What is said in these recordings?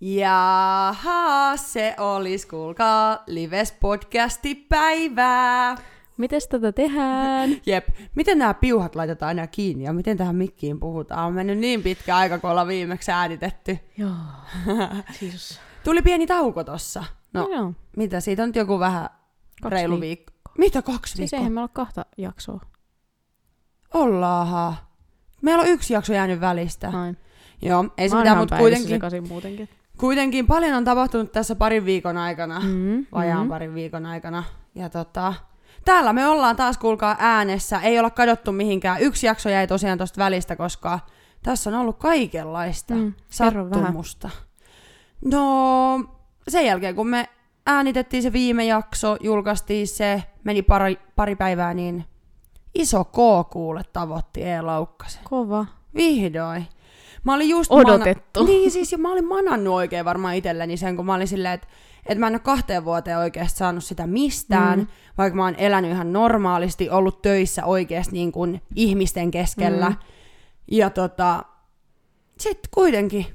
Jaha, se olisi, kuulkaa, Lives podcasti päivää. Mites tätä tehdään? Jep, miten nämä piuhat laitetaan aina kiinni ja miten tähän mikkiin puhutaan? On mennyt niin pitkä aika, kun ollaan viimeksi äänitetty. Joo. Siis... Tuli pieni tauko tossa. No, No, joo. mitä siitä on joku vähän Kaksi reilu viik- viikko. Mitä kaksi Siis viikkoa? eihän me olla kahta jaksoa. Ollaahan. Meillä on yksi jakso jäänyt välistä. Noin. Joo, ei se mitään, mutta kuitenkin, muutenkin. Kuitenkin paljon on tapahtunut tässä parin viikon aikana. Mm, vajaan mm. parin viikon aikana. Ja tota, täällä me ollaan taas, kuulkaa, äänessä. Ei olla kadottu mihinkään. Yksi jakso jäi tosiaan tosta välistä, koska tässä on ollut kaikenlaista Mm, sattumusta. No, sen jälkeen kun me äänitettiin se viime jakso, julkaistiin se, meni pari, pari päivää, niin iso K kuule tavoitti E-laukkasen. Kova. Vihdoin. Mä olin just Odotettu. Mana- niin siis, ja mä olin manannut oikein varmaan itselleni sen, kun mä olin silleen, että et mä en ole kahteen vuoteen oikeasti saanut sitä mistään, Mm. vaikka mä oon elänyt ihan normaalisti, ollut töissä oikeasti niin kuin ihmisten keskellä. Mm. Ja tota, sit kuitenkin,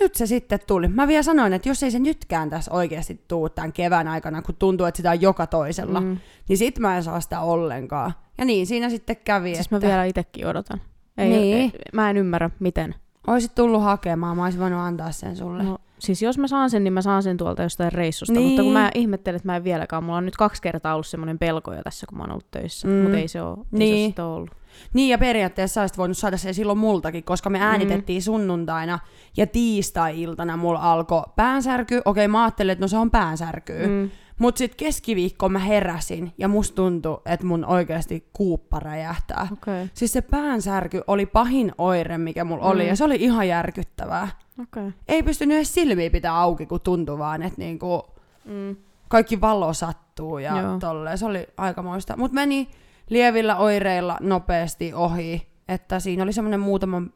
nyt se sitten tuli. Mä vielä sanoin, että jos ei se nytkään tässä oikeasti tuu tämän kevään aikana, kun tuntuu, että sitä on joka toisella, Mm. niin sit mä en saa sitä ollenkaan. Ja niin siinä sitten kävi, Siis että... mä vielä itekin odotan. Ei, Niin. ei, mä en ymmärrä, miten. Oisit tullut hakemaan, mä olisin voinut antaa sen sulle. No. Siis jos mä saan sen, niin mä saan sen tuolta jostain reissusta. Niin. Mutta kun mä ihmettelen, että mä en vieläkään. Mulla on nyt kaksi kertaa ollut semmoinen pelko jo tässä, kun mä oon ollut töissä. Mm. Mm. Mutta ei se ole, se Niin. sitä ollut. Niin, ja periaatteessa olisit voinut saada sen silloin multakin, koska me äänitettiin mm. sunnuntaina ja tiistai-iltana mulla alkoi päänsärky. Okei, mä ajattelin, että no se on päänsärky. Mm. Mut sit keskiviikko mä heräsin ja musta tuntui, että mun oikeasti kuuppa räjähtää. Okay. Siis se päänsärky oli pahin oire, mikä mulla oli, Mm. ja se oli ihan järkyttävää. Okay. Ei pystynyt edes silmiä pitää auki, kun tuntui vaan, että niinku Mm. kaikki valo sattuu ja Joo. tolleen. Se oli aikamoista. Mutta meni lievillä oireilla nopeasti ohi. Että siinä oli semmoinen muutaman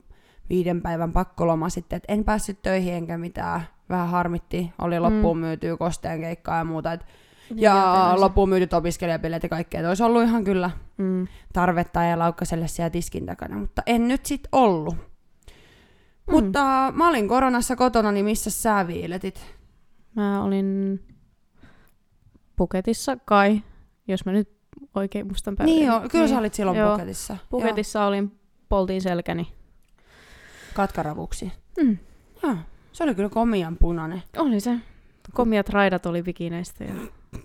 viiden päivän pakkoloma sitten, että en päässyt töihin enkä mitään. Vähän harmitti. Oli loppuun myytyä kosteen keikkaa ja muuta. Et, ja jätelänsä. loppuun myytyt opiskelijabileet ja kaikkea. Et Olisi ollut ihan kyllä Mm. tarvetta ja laukkaselle siellä tiskin takana, mutta en nyt sit ollut. Mm. Mutta mä olin koronassa kotona, niin missä sä viiletit? Mä olin Puketissa kai, jos mä nyt oikein mustan päälle. Niin joo, kyllä sä olit silloin Joo. Puketissa. Joo. Puketissa olin, poltiin selkäni. Katkaravuksi. Mm. Joo, se oli kyllä komian punainen. Oli se. Komiat raidat oli bikineistä. Ja...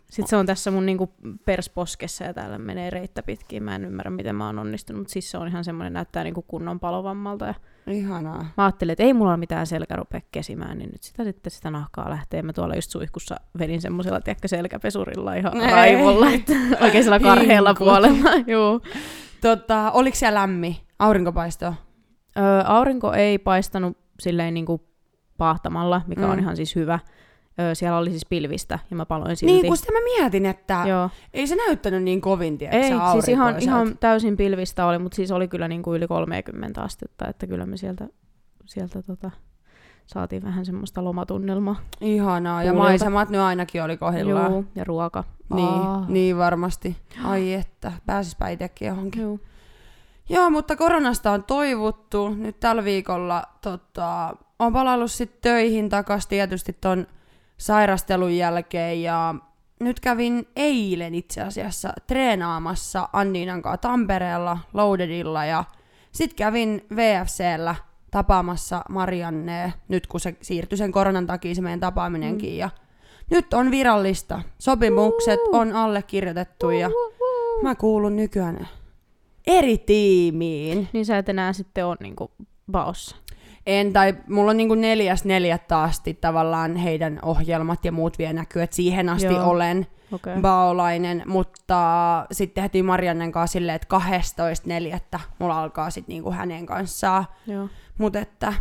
Sitten se on tässä mun niinku persposkessa ja täällä menee reittä pitkin. Mä en ymmärrä, miten mä oon onnistunut. Siis se on ihan semmoinen, näyttää niinku kunnon palovammalta. Ja Ihanaa. mä ajattelin, että ei mulla ole mitään selkä rupea kesimään, niin nyt sitä sitten sitä nahkaa lähtee. Mä tuolla just suihkussa vedin semmoisella, tiedätkö, selkäpesurilla ihan Ei. raivolla, että oikein sillä karheella puolella. Joo. Tota, oliko siellä lämmi? Aurinkopaisto? Ö, aurinko ei paistanut silleen niinku paahtamalla, mikä mm. on ihan siis hyvä. Ö, siellä oli siis pilvistä ja mä paloin silti. Niin, kun sitä mä mietin, että Joo. ei se näyttänyt niin kovin, tiedätkö, Ei, siis ihan, ihan täysin pilvistä oli, mutta siis oli kyllä niin kuin yli 30 astetta, että kyllä me sieltä, sieltä tota, saatiin vähän semmoista lomatunnelmaa. Ihanaa, ja Tuulelta. maisemat nyt ainakin oli kohdillaan. Joo, ja ruoka. Niin, Aa. niin varmasti. Ai että, pääsispä itsekin johonkin. Joo. Joo, mutta koronasta on toivuttu. Nyt tällä viikolla tota, on palaillut sitten töihin takas tietysti ton sairastelun jälkeen ja nyt kävin eilen itse asiassa treenaamassa Anniinan kanssa Tampereella, Loadedilla ja sitten kävin VFCllä tapaamassa Marianne, nyt kun se siirtyi sen koronan takia se meidän tapaaminenkin mm. ja nyt on virallista. Sopimukset on allekirjoitettu ja mä kuulun nykyään eri tiimiin. Niin sä et enää sitten ole niinku baossa. En, tai mulla on niinku neljäs neljättä asti tavallaan heidän ohjelmat ja muut vielä näkyy, että siihen asti Joo. olen okay. baolainen, mutta sitten tehtiin Mariannen kanssa silleen, että 12.4. mulla alkaa sitten niinku hänen kanssaan, mutta että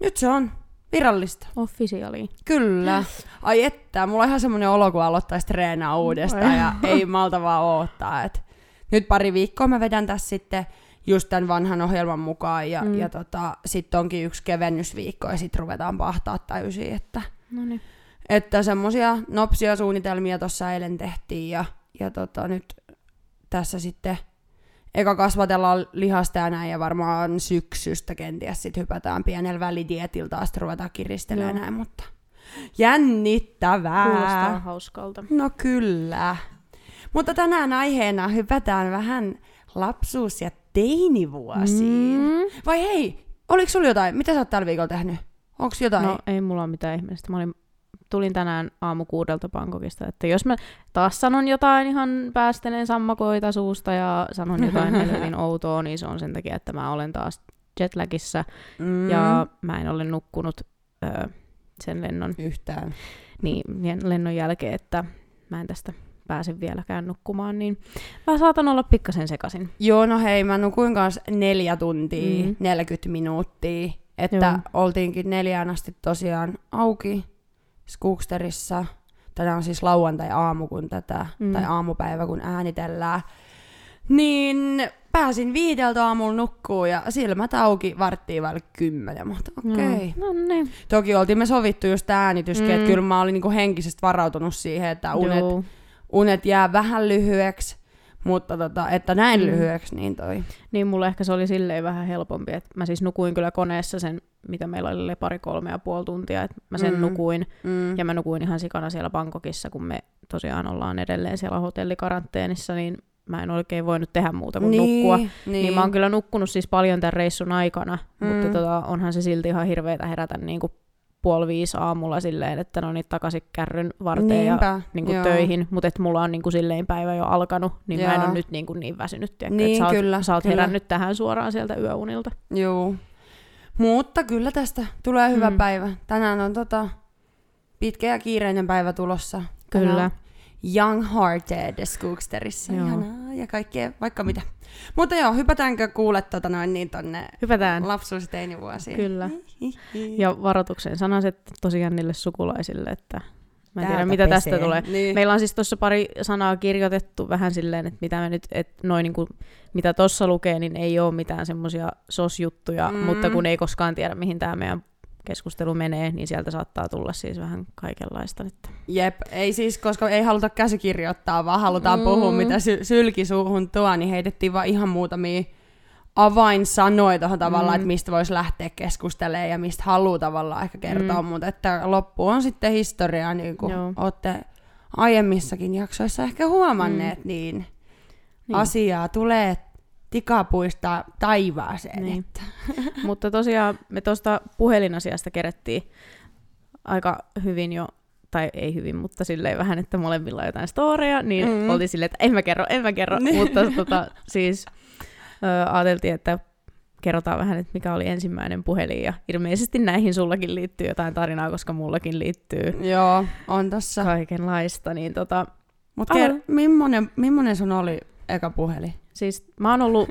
nyt se on virallista. Officiali. Kyllä. Ai että, mulla on ihan semmoinen olo, kun aloittaisi treenaa uudestaan ja ei malta vaan oottaa. Et nyt pari viikkoa mä vedän tässä sitten just tämän vanhan ohjelman mukaan ja, Mm. ja tota, sitten onkin yksi kevennysviikko ja sitten ruvetaan pahtaa täysin. Että, No niin. että semmosia nopsia suunnitelmia tuossa eilen tehtiin ja, ja tota, nyt tässä sitten eka kasvatellaan lihasta ja näin, ja varmaan syksystä kenties sit hypätään pienellä välidietiltä taas ruvetaan kiristelemään Joo. näin, mutta jännittävää. Kuulostaa hauskalta. No kyllä. Mutta tänään aiheena hypätään vähän lapsuus- ja teinivuosiin. Mm. Vai hei, oliko sulla jotain? Mitä sä oot tällä viikolla tehnyt? Onko jotain? No ei mulla ole mitään ihmeellistä. Mä olin, tulin tänään aamu kuudelta Bangkokista, että jos mä taas sanon jotain ihan päästelen sammakoita suusta ja sanon jotain helvetin outoa, niin se on sen takia, että mä olen taas jetlagissa mm. ja mä en ole nukkunut öö, sen lennon, Yhtään. niin, lennon jälkeen, että mä en tästä pääse vieläkään nukkumaan, niin mä saatan olla pikkasen sekasin. Joo, no hei, mä nukuin kanssa neljä tuntia, Mm. mm. 40 minuuttia. Että Joo. oltiinkin neljään asti tosiaan auki Skooksterissa. Tänään on siis lauantai-aamu, kun tätä, Mm. tai aamupäivä, kun äänitellään. Niin pääsin viideltä aamulla nukkuu ja silmät auki varttiin vaille kymmenen, mutta okei. Okay. No niin. Toki oltiin me sovittu just äänityskin. Mm. että kyllä mä olin niinku henkisesti varautunut siihen, että unet, Joo. Unet jää vähän lyhyeksi, mutta tota, että näin Mm. lyhyeksi, niin toi. Niin mulle ehkä se oli silleen vähän helpompi, että mä siis nukuin kyllä koneessa sen, mitä meillä oli lepari kolme ja puoli tuntia, että mä sen Mm. nukuin. Mm. Ja mä nukuin ihan sikana siellä Bangkokissa, kun me tosiaan ollaan edelleen siellä hotellikaranteenissa, niin mä en oikein voinut tehdä muuta kuin niin, nukkua. Niin. Niin mä oon kyllä nukkunut siis paljon tämän reissun aikana, mm. mutta tota, onhan se silti ihan hirveetä herätä niin kuin puoli viisi aamulla silleen, että no niin takaisin kärryn varteen ja Niinpä, niin kuin joo. töihin, mutta että mulla on niin kuin silleen päivä jo alkanut, niin mä en Joo. ole nyt niin, kuin niin väsynyt. Tiedätkö, Niin, että sä oot, kyllä, sä oot kyllä. herännyt tähän suoraan sieltä yöunilta. Joo. Mutta kyllä tästä tulee hyvä Mm. päivä. Tänään on tota pitkä ja kiireinen päivä tulossa. Tänään Kyllä. Young Hearted Skooksterissa. Joo. Ihanaa ja kaikkea, vaikka mitä. Mutta joo, hypätäänkö kuule tota noin niin tonne Hypätään. lapsuus- ja teinivuosiin? Kyllä. Ja varoituksen sanaset tosiaan niille sukulaisille, että mä en tiedä mitä tästä tulee. Niin. Meillä on siis tuossa pari sanaa kirjoitettu vähän silleen, että mitä me nyt, että noin niinku, mitä tuossa lukee, niin ei ole mitään semmoisia sosjuttuja, Mm. mutta kun ei koskaan tiedä, mihin tämä meidän keskustelu menee, niin sieltä saattaa tulla siis vähän kaikenlaista nyt. Jep, ei siis, koska ei haluta käsikirjoittaa, vaan halutaan Mm. puhua, mitä sy- sylki suuhun tuo, niin heitettiin vaan ihan muutamia avainsanoja tuohon tavallaan, Mm. että mistä voisi lähteä keskustelemaan ja mistä haluaa tavallaan ehkä kertoa, Mm. mutta että loppu on sitten historiaa, niin kuin Joo. olette aiemmissakin jaksoissa ehkä huomanneet, mm. Niin. niin asiaa tulee tikapuista taivaaseen. Niin. Että. Mutta tosiaan me tuosta puhelinasiasta kerettiin aika hyvin jo, tai ei hyvin, mutta silleen vähän, että molemmilla on jotain storeja, niin mm. Mm. oltiin silleen, että en mä kerro, en mä kerro, Niin. mutta tota, siis ö, ajateltiin, että kerrotaan vähän, että mikä oli ensimmäinen puhelin, ja ilmeisesti näihin sullakin liittyy jotain tarinaa, koska mullakin liittyy Joo, on tossa. kaikenlaista, niin tota, Mutta ker- millainen, millainen sun oli eka puhelin? Siis mä oon ollut,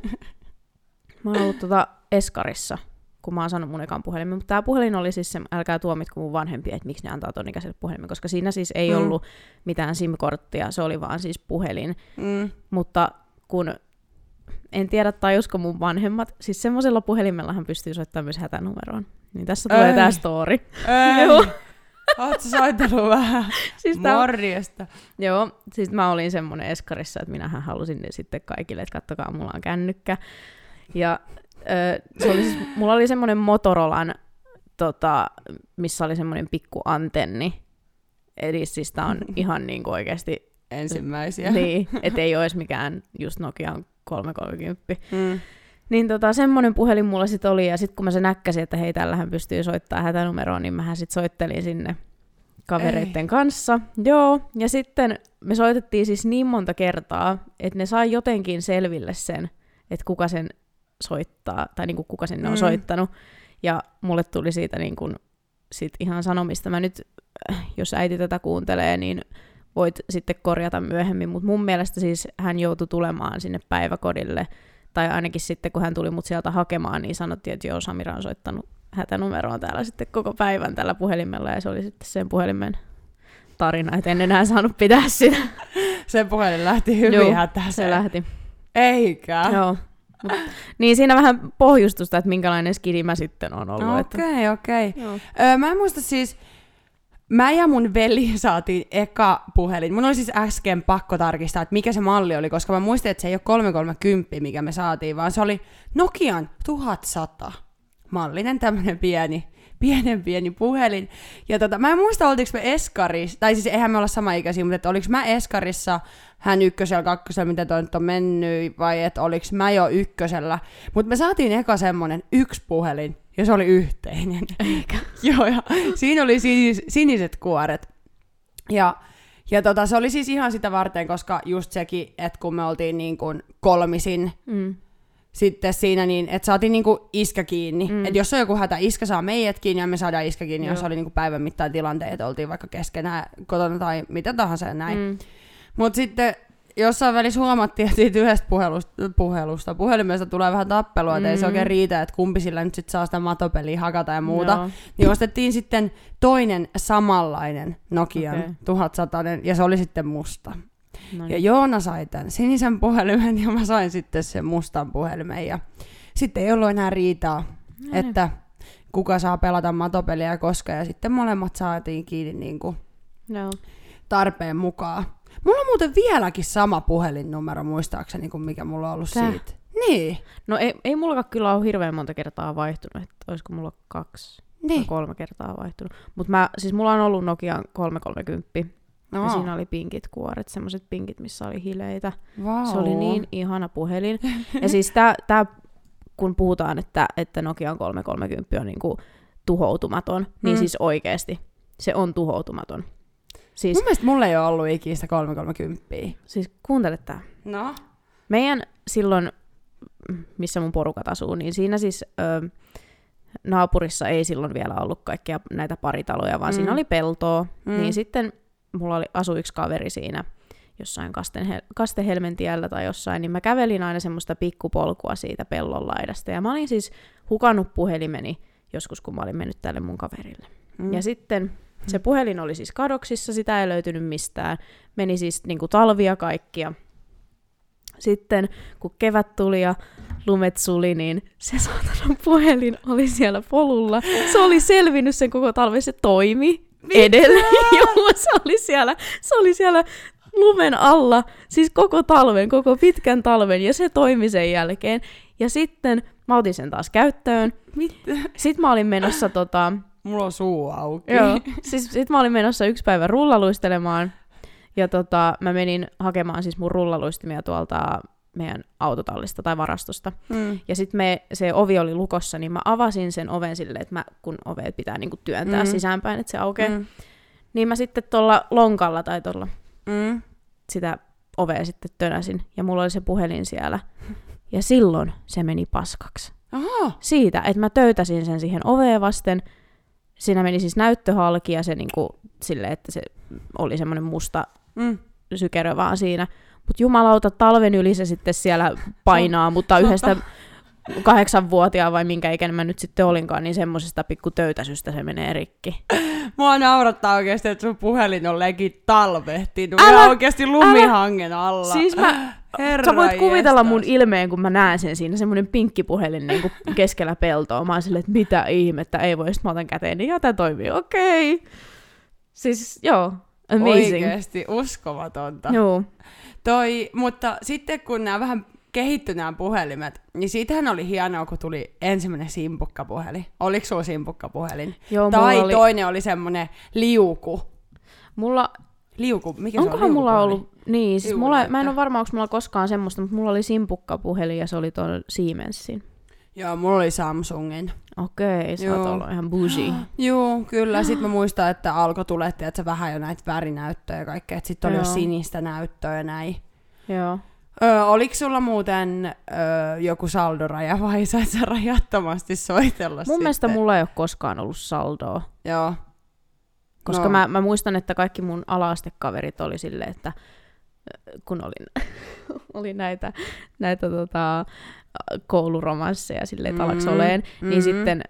mä oon ollut tota Eskarissa, kun mä oon saanut mun ekan puhelimen, mutta tämä puhelin oli siis se, älkää tuomitko mun vanhempia, että miksi ne antaa ton ikäiselle puhelimen, koska siinä siis ei Mm. ollut mitään SIM-korttia, se oli vaan siis puhelin, Mm. mutta kun en tiedä tajusko mun vanhemmat, siis semmoisella puhelimellahan pystyy soittamaan myös hätänumeroon. Niin tässä tulee Ei. tää story. Ei. Oot sä soitellut vähän Siis tää, morjesta. Joo, siis mä olin semmoinen eskarissa, että minähän halusin ne sitten kaikille, että kattokaa, mulla on kännykkä. Ja ö, se oli siis, mulla oli semmoinen Motorolan, tota, missä oli semmoinen pikku antenni. Eli siis tää on ihan niin kuin oikeasti, Ensimmäisiä. niin, et ei ole edes mikään just Nokian 330. Mm. Niin tota, semmoinen puhelin mulla sitten oli, ja sitten kun mä se näkkäsin, että hei, tällähän pystyy soittaa hätänumeroon, niin mähän sitten soittelin sinne kavereitten Ei. kanssa. Joo, ja sitten me soitettiin siis niin monta kertaa, että ne sai jotenkin selville sen, että kuka sen soittaa, tai niin kuin kuka sinne on Mm. soittanut. Ja mulle tuli siitä niin kuin, sit ihan sanomista. Mä nyt, jos äiti tätä kuuntelee, niin voit sitten korjata myöhemmin, mutta mun mielestä siis hän joutui tulemaan sinne päiväkodille, tai ainakin sitten kun hän tuli mut sieltä hakemaan, niin sanottiin, että joo, Samira on soittanut hätänumeroon täällä sitten koko päivän tällä puhelimella, ja se oli sitten sen puhelimen tarina, että en enää saanut pitää sitä. Se puhelin lähti hyvin Joo, hätäiseen. Se lähti. Eikä. Joo. Mut, niin siinä vähän pohjustusta, että minkälainen skidi mä sitten on ollut. että- Okei, okei. Joo. Öö, mä en muista siis, mä ja mun veli saatiin eka puhelin. Mun oli siis äsken pakko tarkistaa, että mikä se malli oli, koska mä muistin, että se ei ole 330, mikä me saatiin, vaan se oli Nokian 1100 mallinen tämmönen pieni, pienen pieni puhelin. Ja tota, mä en muista, oltiinko me Eskarissa, tai siis eihän me olla sama ikäisiä, mutta että oliko mä Eskarissa, hän ykkösellä, kakkosella, mitä toi nyt on mennyt, vai että oliks mä jo ykkösellä. Mutta me saatiin eka semmonen yksi puhelin, ja se oli yhteinen. Eikä. Joo, ja siinä oli siis siniset kuoret. Ja, ja tota, se oli siis ihan sitä varten, koska just sekin, että kun me oltiin niin kuin kolmisin Mm. sitten siinä, niin että saatiin niin kuin iskä kiinni. Mm. Että jos on joku hätä, iskä saa meidät kiinni ja me saadaan iskä kiinni, jos Joo. oli niin kuin päivän mittaan tilanteet, oltiin vaikka keskenään kotona tai mitä tahansa ja näin. Mm. Mutta sitten jossain välissä huomattiin, että siitä yhdestä puhelusta, puhelusta puhelimesta tulee vähän tappelua, että ei se Mm. oikein riitä, että kumpi sillä nyt sit saa sitä matopeliä hakata ja muuta. Joo. Niin ostettiin sitten toinen samanlainen Nokian okay. 1100 ja se oli sitten musta. No Ja. Joona sai tämän sinisen puhelimen ja mä sain sitten sen mustan puhelimen ja sitten ei ollut enää riitaa, No niin. että kuka saa pelata matopeliä koska ja sitten molemmat saatiin kiinni niin kuin Joo. tarpeen mukaan. Mulla on muuten vieläkin sama puhelinnumero muistaakseni kuin mikä mulla on ollut Tää? siitä. Niin, No ei, ei mullakaan kyllä ole hirveän monta kertaa vaihtunut, että olisiko mulla kaksi tai niin. kolme kertaa vaihtunut. Mutta mä, siis mulla on ollut Nokian 330 No, ja siinä oli pinkit kuoret, semmoiset pinkit, missä oli hileitä. wow. Se oli niin ihana puhelin. Ja siis tää, tää kun puhutaan, että, että Nokian 330 on niinku tuhoutumaton, niin Mm. siis oikeesti se on tuhoutumaton. Siis, Mun mielestä mulla ei ole ollut ikinä sitä 330. siis kuuntele tää. No. Meidän silloin, missä mun porukat asuu, niin siinä siis ö, naapurissa ei silloin vielä ollut kaikkia näitä paritaloja, vaan Mm. siinä oli peltoa. Mm. Niin sitten mulla oli, asui yksi kaveri siinä jossain Kasten, Kastehelmentiellä tai jossain, niin mä kävelin aina semmoista pikkupolkua siitä pellon laidasta. Ja mä olin siis hukannut puhelimeni joskus, kun mä olin mennyt tälle mun kaverille. Mm. Ja sitten se puhelin oli siis kadoksissa, sitä ei löytynyt mistään. Meni siis niin kuin talvia kaikkia. Sitten kun kevät tuli ja lumet suli, niin se saatana puhelin oli siellä polulla. Se oli selvinnyt sen koko talven, se toimi edelleen. Joo, se oli siellä, se oli siellä lumen alla, siis koko talven, koko pitkän talven, ja se toimi sen jälkeen. Ja sitten mä otin sen taas käyttöön. Mitä? Sitten mä olin menossa tota, Mulla on suu auki. Joo, siis sit mä olin menossa yksi päivä rullaluistelemaan, ja tota, mä menin hakemaan siis mun rullaluistimia tuolta meidän autotallista tai varastosta. Mm. Ja sitten me, se ovi oli lukossa, niin mä avasin sen oven silleen, että mä, kun oveet pitää niinku työntää Mm. sisäänpäin, että se aukeaa. Mm. Niin mä sitten tuolla lonkalla tai tuolla Mm. sitä ovea sitten tönäsin, ja mulla oli se puhelin siellä. Ja silloin se meni paskaksi. Aha. Siitä, että mä töytäsin sen siihen oveen vasten. Siinä meni siis näyttö halki ja se niinku, silleen, että se oli semmoinen musta Mm. sykerö vaan siinä. Mutta jumalauta, talven yli se sitten siellä painaa, mutta yhdestä kahdeksanvuotiaan vai minkä ikäinen mä nyt sitten olinkaan, niin semmoisesta pikku töytäsystä se menee rikki. Mua naurattaa oikeasti, että sun puhelin on legit talvehtinut. Älä- ja oikeasti lumihangen alla. Siis mä, Herra sä voit kuvitella mun jestas. ilmeen, kun mä näen sen siinä, semmoinen pinkki puhelin niin kuin keskellä peltoa. Mä oon silleen, että mitä ihmettä, ei voi, sit mä otan käteen, niin jotain toimii, okei. Okay. Siis joo, amazing. Oikeesti uskomatonta. Joo. Toi, mutta sitten kun nämä vähän kehittyi nämä puhelimet, niin siitähän oli hienoa, kun tuli ensimmäinen simpukkapuhelin. Oliko sulla simpukkapuhelin? Joo, tai oli, toinen oli semmoinen liuku. mulla, Liuku, mikä se onkohan on? mulla ollut, niin, siis mulla, mä en ole varma, onko mulla koskaan semmoista, mutta mulla oli simpukkapuhelin ja se oli tuon Siemensin. Joo, mulla oli Samsungin. Okei, sä oot ollut ihan bougie. Joo, kyllä. Sitten mä muistan, että alkoi tuletti, että se vähän jo näitä värinäyttöjä ja kaikkea. Että sitten oli jo Joo. sinistä näyttöä ja näin. Joo. Öö, oliko sulla muuten öö, joku saldoraja vai sait sä rajattomasti soitella Mun sitten? mielestä mulla ei ole koskaan ollut saldoa. Joo. Koska No. mä, mä muistan, että kaikki mun alaastekaverit oli silleen, että kun olin, oli näitä, näitä tota, kouluromansseja silleen, että Mm, alaks oleen, niin sitten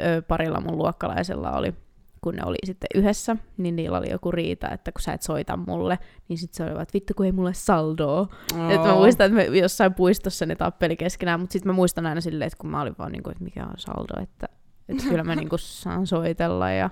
ö, parilla mun luokkalaisella oli, kun ne oli sitten yhdessä, niin niillä oli joku riita, että kun sä et soita mulle, niin sitten se oli, että vittu kun ei mulle saldoa. Oh. Et mä muistan, että me jossain puistossa ne tappeli keskenään, mutta sitten mä muistan aina silleen, että kun mä olin vaan niinku, että mikä on saldo, että, että kyllä mä niinku saan soitella ja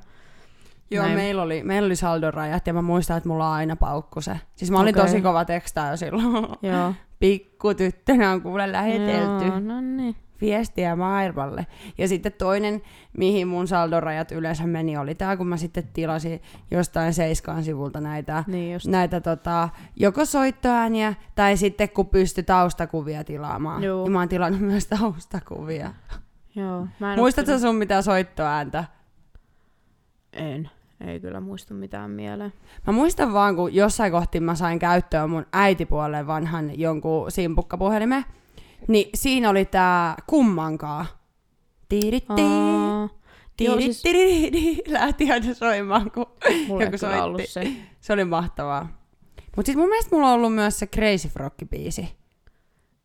Joo, Näin. meillä oli, meillä oli saldorajat ja mä muistan, että mulla on aina paukku se. Siis mä olin Okei. tosi kova tekstaaja silloin. Joo. Pikku tyttönä on kuule lähetelty Joo, no niin. Viestiä maailmalle. Ja sitten toinen, mihin mun saldorajat yleensä meni, oli tää, kun mä sitten tilasin jostain Seiskaan sivulta näitä, Niin just. näitä tota, joko soittoääniä tai sitten kun pystyi taustakuvia tilaamaan. Joo. Ja mä oon tilannut myös taustakuvia. Joo. Mä en Muistatko sun mitään soittoääntä? En. Ei kyllä muistu mitään mieleen. Mä muistan vaan, kun jossain kohti mä sain käyttöön mun äitipuolen vanhan jonkun simpukkapuhelimen, niin siinä oli tää kummankaa. Tiiritti, Aa, joo, siis- tiiritti, lähti aina soimaan, kun mulla joku ollut soitti. se. se oli mahtavaa. Mut sit mun mielestä mulla on ollut myös se Crazy Frog-biisi.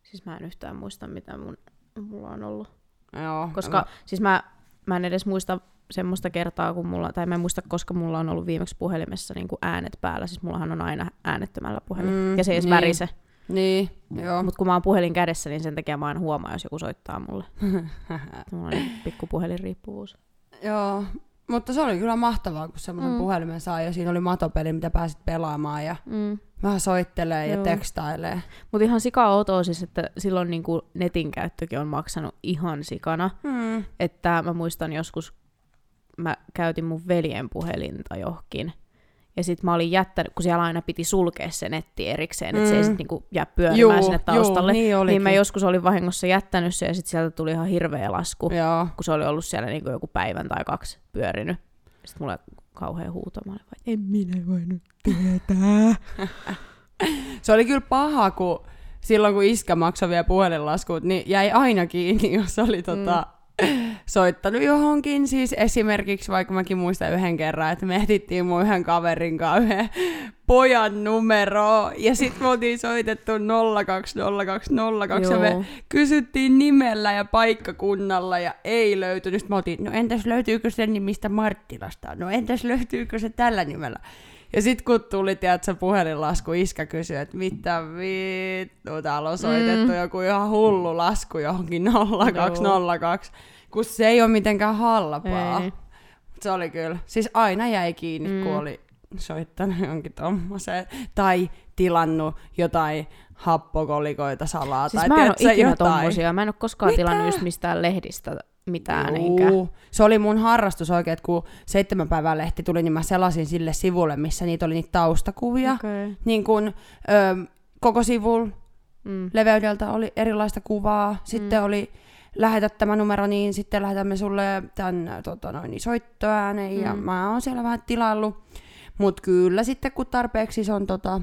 Siis mä en yhtään muista, mitä mun, mulla on ollut. Joo. Koska siis mä, mä en edes muista semmoista kertaa, kun mulla, tai mä en muista, koska mulla on ollut viimeksi puhelimessa niin kuin äänet päällä. Siis mullahan on aina äänettömällä puhelin. Mm, ja se ei edes niin. värise. Niin, joo. Mutta kun mä oon puhelin kädessä, niin sen takia mä aina huomaan, jos joku soittaa mulle. Mulla on pikku puhelinriippuvuus. joo. Mutta se oli kyllä mahtavaa, kun semmoisen mm. Mm. puhelimen sai ja siinä oli matopeli, mitä pääsit pelaamaan ja Mm. vähän soittelee ja tekstailee. Mutta ihan sika outoa siis, että silloin niinku netin käyttökin on maksanut ihan sikana. Hmm. Että mä muistan joskus, mä käytin mun veljen puhelinta johonkin. Ja sit mä olin jättänyt, kun siellä aina piti sulkea se netti erikseen, että se ei Mm. sit niinku jää pyörimään sinne taustalle. Juu, niin, olikin. niin mä joskus olin vahingossa jättänyt se ja sit sieltä tuli ihan hirveä lasku, Joo. kun se oli ollut siellä niinku joku päivän tai kaksi pyörinyt. Sitten mulle kauhean huuto, mä olin vaan, en minä voinut tietää. Se oli kyllä paha, kun silloin kun iskä maksoi vielä puhelinlaskut, niin jäi aina kiinni, jos oli tota, soittanut johonkin. Siis esimerkiksi, vaikka mäkin muistan yhden kerran, että me etittiin mun yhden kaverin kanssa yhden pojan numero, ja sitten me oltiin soitettu 020202, ja me Joo. kysyttiin nimellä ja paikkakunnalla, ja ei löytynyt. Sitten me oltiin, no entäs löytyykö se nimistä Marttilasta? No entäs löytyykö se tällä nimellä? Ja sit kun tuli, tiedätkö, puhelinlasku, iskä kysyi, että mitä vittu, täällä on soitettu mm. joku ihan hullu lasku johonkin 0202, kun se ei ole mitenkään halpaa. Ei. Se oli kyllä. Siis aina jäi kiinni, mm. kun oli soittanut jonkin tommoseen. Tai tilannut jotain happokolikoita salaa. Siis tai mä en tiedätkö, ikinä jotain. tommosia. Mä en oo koskaan Mitä? tilannut just mistään lehdistä mitään. Enkä. Se oli mun harrastus oikein, että kun seitsemän päivää lehti tuli, niin mä selasin sille sivulle, missä niitä oli niitä taustakuvia. Okay. Niin kun, ö, koko sivun Mm. leveydeltä oli erilaista kuvaa. Sitten mm. oli lähetä tämä numero, niin sitten lähetämme sulle tämän tota noin, soittoäänen. Mm. Ja Mm. mä oon siellä vähän tilaillut. Mutta kyllä sitten kun tarpeeksi se on tota,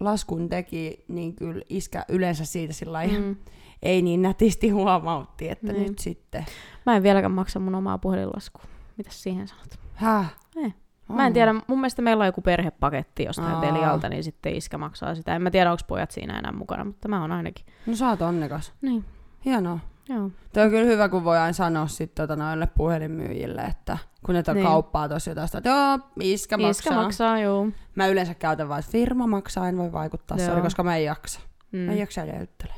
laskun teki, niin kyllä iskä yleensä siitä sillä Mm. ei niin nätisti huomautti, että Niin. nyt sitten. Mä en vieläkään maksa mun omaa puhelinlaskua. Mitäs siihen sanot? Häh? Ei. Mä en tiedä, mun mielestä meillä on joku perhepaketti jostain Aa. Telialta, niin sitten iskä maksaa sitä. En mä tiedä, onko pojat siinä enää mukana, mutta mä oon ainakin. No sä oot onnekas. Niin, Hienoa. Joo. Tuo on kyllä hyvä, kun voi aina sanoa sit tota noille puhelinmyyjille, että kun ne niin. Kauppaa tosi jotain, sitä, että joo, iskä maksaa. Iskä maksaa, joo. Mä yleensä käytän vaan, että firma maksaa, en voi vaikuttaa Joo. sorry, koska mä en jaksa. Mm. Mä en Mm. jaksa jäyttele.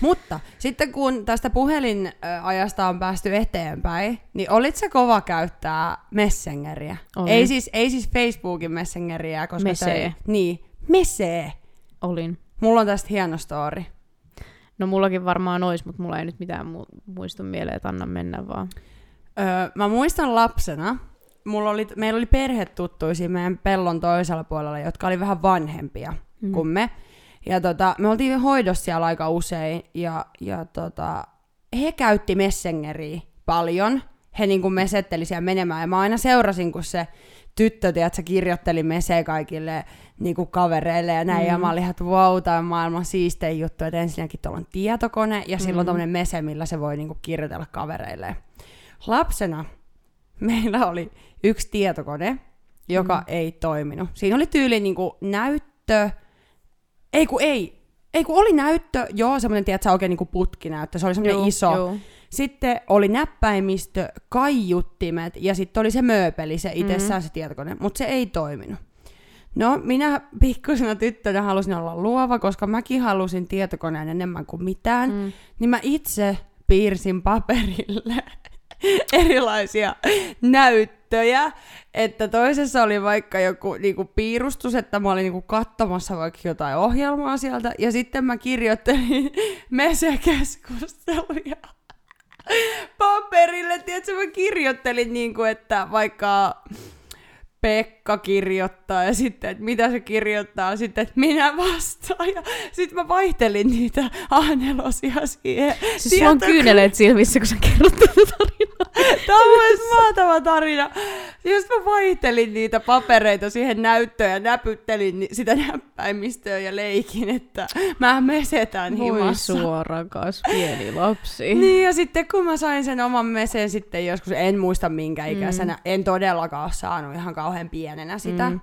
Mutta sitten kun tästä puhelinajasta on päästy eteenpäin, niin olit se kova käyttää Messengeriä? Olin. Ei siis, ei siis Facebookin Messengeriä, koska Mesee. Se, niin, Mesee. Olin. Mulla on tästä hieno story. No mullakin varmaan ois, mutta mulla ei nyt mitään mu- muistu mieleen, että anna mennä vaan. Öö, mä muistan lapsena, mulla oli, meillä oli perhetuttuisia meidän pellon toisella puolella, jotka oli vähän vanhempia mm. kuin me. Ja tota, me oltiin hoidossa siellä aika usein, ja, ja tota, he käytti Messengeriä paljon. He niin kuin mesetteli siellä menemään, ja mä aina seurasin, kun se tyttö, tiedätkö, kirjoitteli mesee kaikille niin kuin kavereille ja näin, mm. ja mä olin ihan, että wow, tämä on maailman siistein juttu, että ensinnäkin tuolla on tietokone, ja silloin Mm. tämmöinen mese, millä se voi niin kuin kirjoitella kavereille. Lapsena meillä oli yksi tietokone, joka mm. ei toiminut. Siinä oli tyyli niin kuin näyttö, ei kun ei, ei kun oli näyttö, joo, semmoinen, tiedätkö, oikein niin kuin putkinäyttö, se oli semmoinen iso. juu. Sitten oli näppäimistö, kaiuttimet ja sitten oli se mööpeli, se itsessään Mhm. se tietokone, mutta se ei toiminut. No, minä pikkusena tyttönä halusin olla luova, koska mäkin halusin tietokoneen enemmän kuin mitään. Mm. Niin mä itse piirsin paperille erilaisia näyttöjä, että toisessa oli vaikka joku niinku piirustus, että mä olin niinku katsomassa vaikka jotain ohjelmaa sieltä, ja sitten mä kirjoittelin mesekeskusteluja paperille, tiedätkö, mä kirjoittelin niinku, että vaikka Pekka kirjoittaa ja sitten, että mitä se kirjoittaa, sitten, että minä vastaan. Ja sitten mä vaihtelin niitä aanelosia siihen. Siis sulla on kyyneleet silmissä, kun sä kerrot tätä tarinaa. Tämä on myös mahtava tarina. Just mä vaihtelin niitä papereita siihen näyttöön ja näpyttelin sitä näppäimistöä ja leikin, että mä mesetän Voi himassa. sua rakas pieni lapsi. Niin, ja sitten kun mä sain sen oman mesen sitten joskus, en muista minkä ikäisenä, mm. en todellakaan ole saanut ihan kauhean pienenä sitä, mm.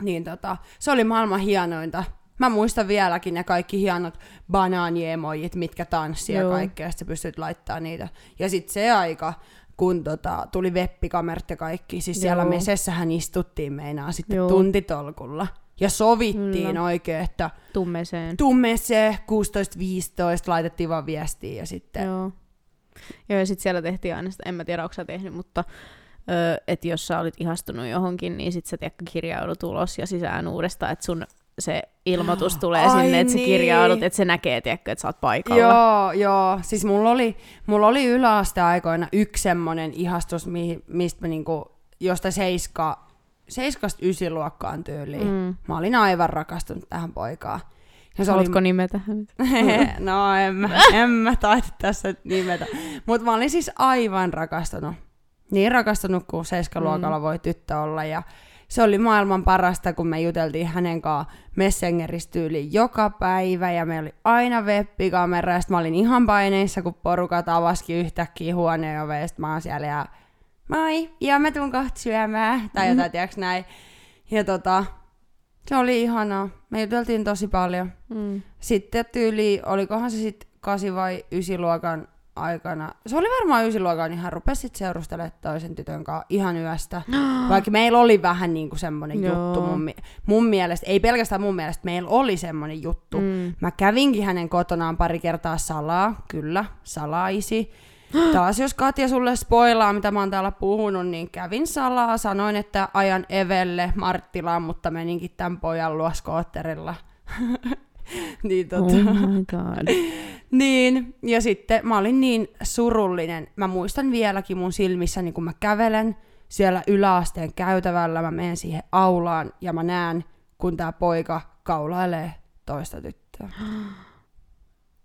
niin tota, se oli maailman hienointa. Mä muistan vieläkin ne kaikki hienot banaanieemojit, mitkä tanssi ja kaikkea, ja sit sä pystyt laittaa niitä. Ja sitten se aika, kun tota, tuli webbikamerat ja kaikki, siis siellä Joo. mesessähän istuttiin meinaa sitten Joo. tuntitolkulla. Ja sovittiin Kyllä. oikein, että Tummeseen. tumme se 16-15, laitettiin vaan viestiä ja sitten Joo. Joo, ja sitten siellä tehtiin aina sitä, en mä tiedä, onko sä tehnyt, mutta että jos sä olit ihastunut johonkin, niin sit sä tiedätkö kirjaudut ulos ja sisään uudestaan, että sun se ilmoitus tulee Ai sinne, että niin. sä kirjaudut, että se näkee, tiedätkö, että sä oot paikalla. Joo, joo. Siis mulla oli, mulla oli yläasteaikoina yksi semmonen ihastus, mi, mistä mä niinku, josta seiska, seiskasta ysiluokkaan tyyliin. Mm. Mä olin aivan rakastunut tähän poikaan. Ja se Haluatko oli... nimetä hänet? no en mä, en mä taida tässä nimetä. Mutta mä olin siis aivan rakastunut. Niin rakastunut kuin seiskaluokalla mm. voi tyttö olla. Ja se oli maailman parasta, kun me juteltiin hänen kanssaan Messengeristä tyyliin joka päivä. Ja meillä oli aina webbikamera. Ja mä olin ihan paineissa, kun porukat avaskin yhtäkkiä huoneen oveen. Ja mä oon siellä ja moi, ja mä tuun kohta syömään. Tai jotain, tiiäks näin. Ja tota, se oli ihanaa. Me juteltiin tosi paljon. Mm. Sitten tyyli, olikohan se sitten 8 vai 9 luokan aikana. Se oli varmaan 9 luokan, niin hän rupesi sitten seurustelemaan toisen tytön kanssa ihan yöstä. Vaikka meillä oli vähän niinku semmonen Joo. juttu mun, mun mielestä, ei pelkästään mun mielestä, meillä oli semmonen juttu. Mm. Mä kävinkin hänen kotonaan pari kertaa salaa, kyllä, salaisi. Taas jos Katja sulle spoilaa, mitä mä oon täällä puhunut, niin kävin salaa, sanoin, että ajan Evelle Marttilaan, mutta meninkin tämän pojan luo skootterilla. niin tota... Oh my god. Niin, ja sitten mä olin niin surullinen. Mä muistan vieläkin mun silmissäni, kun mä kävelen siellä yläasteen käytävällä, mä menen siihen aulaan ja mä näen, kun tää poika kaulailee toista tyttöä.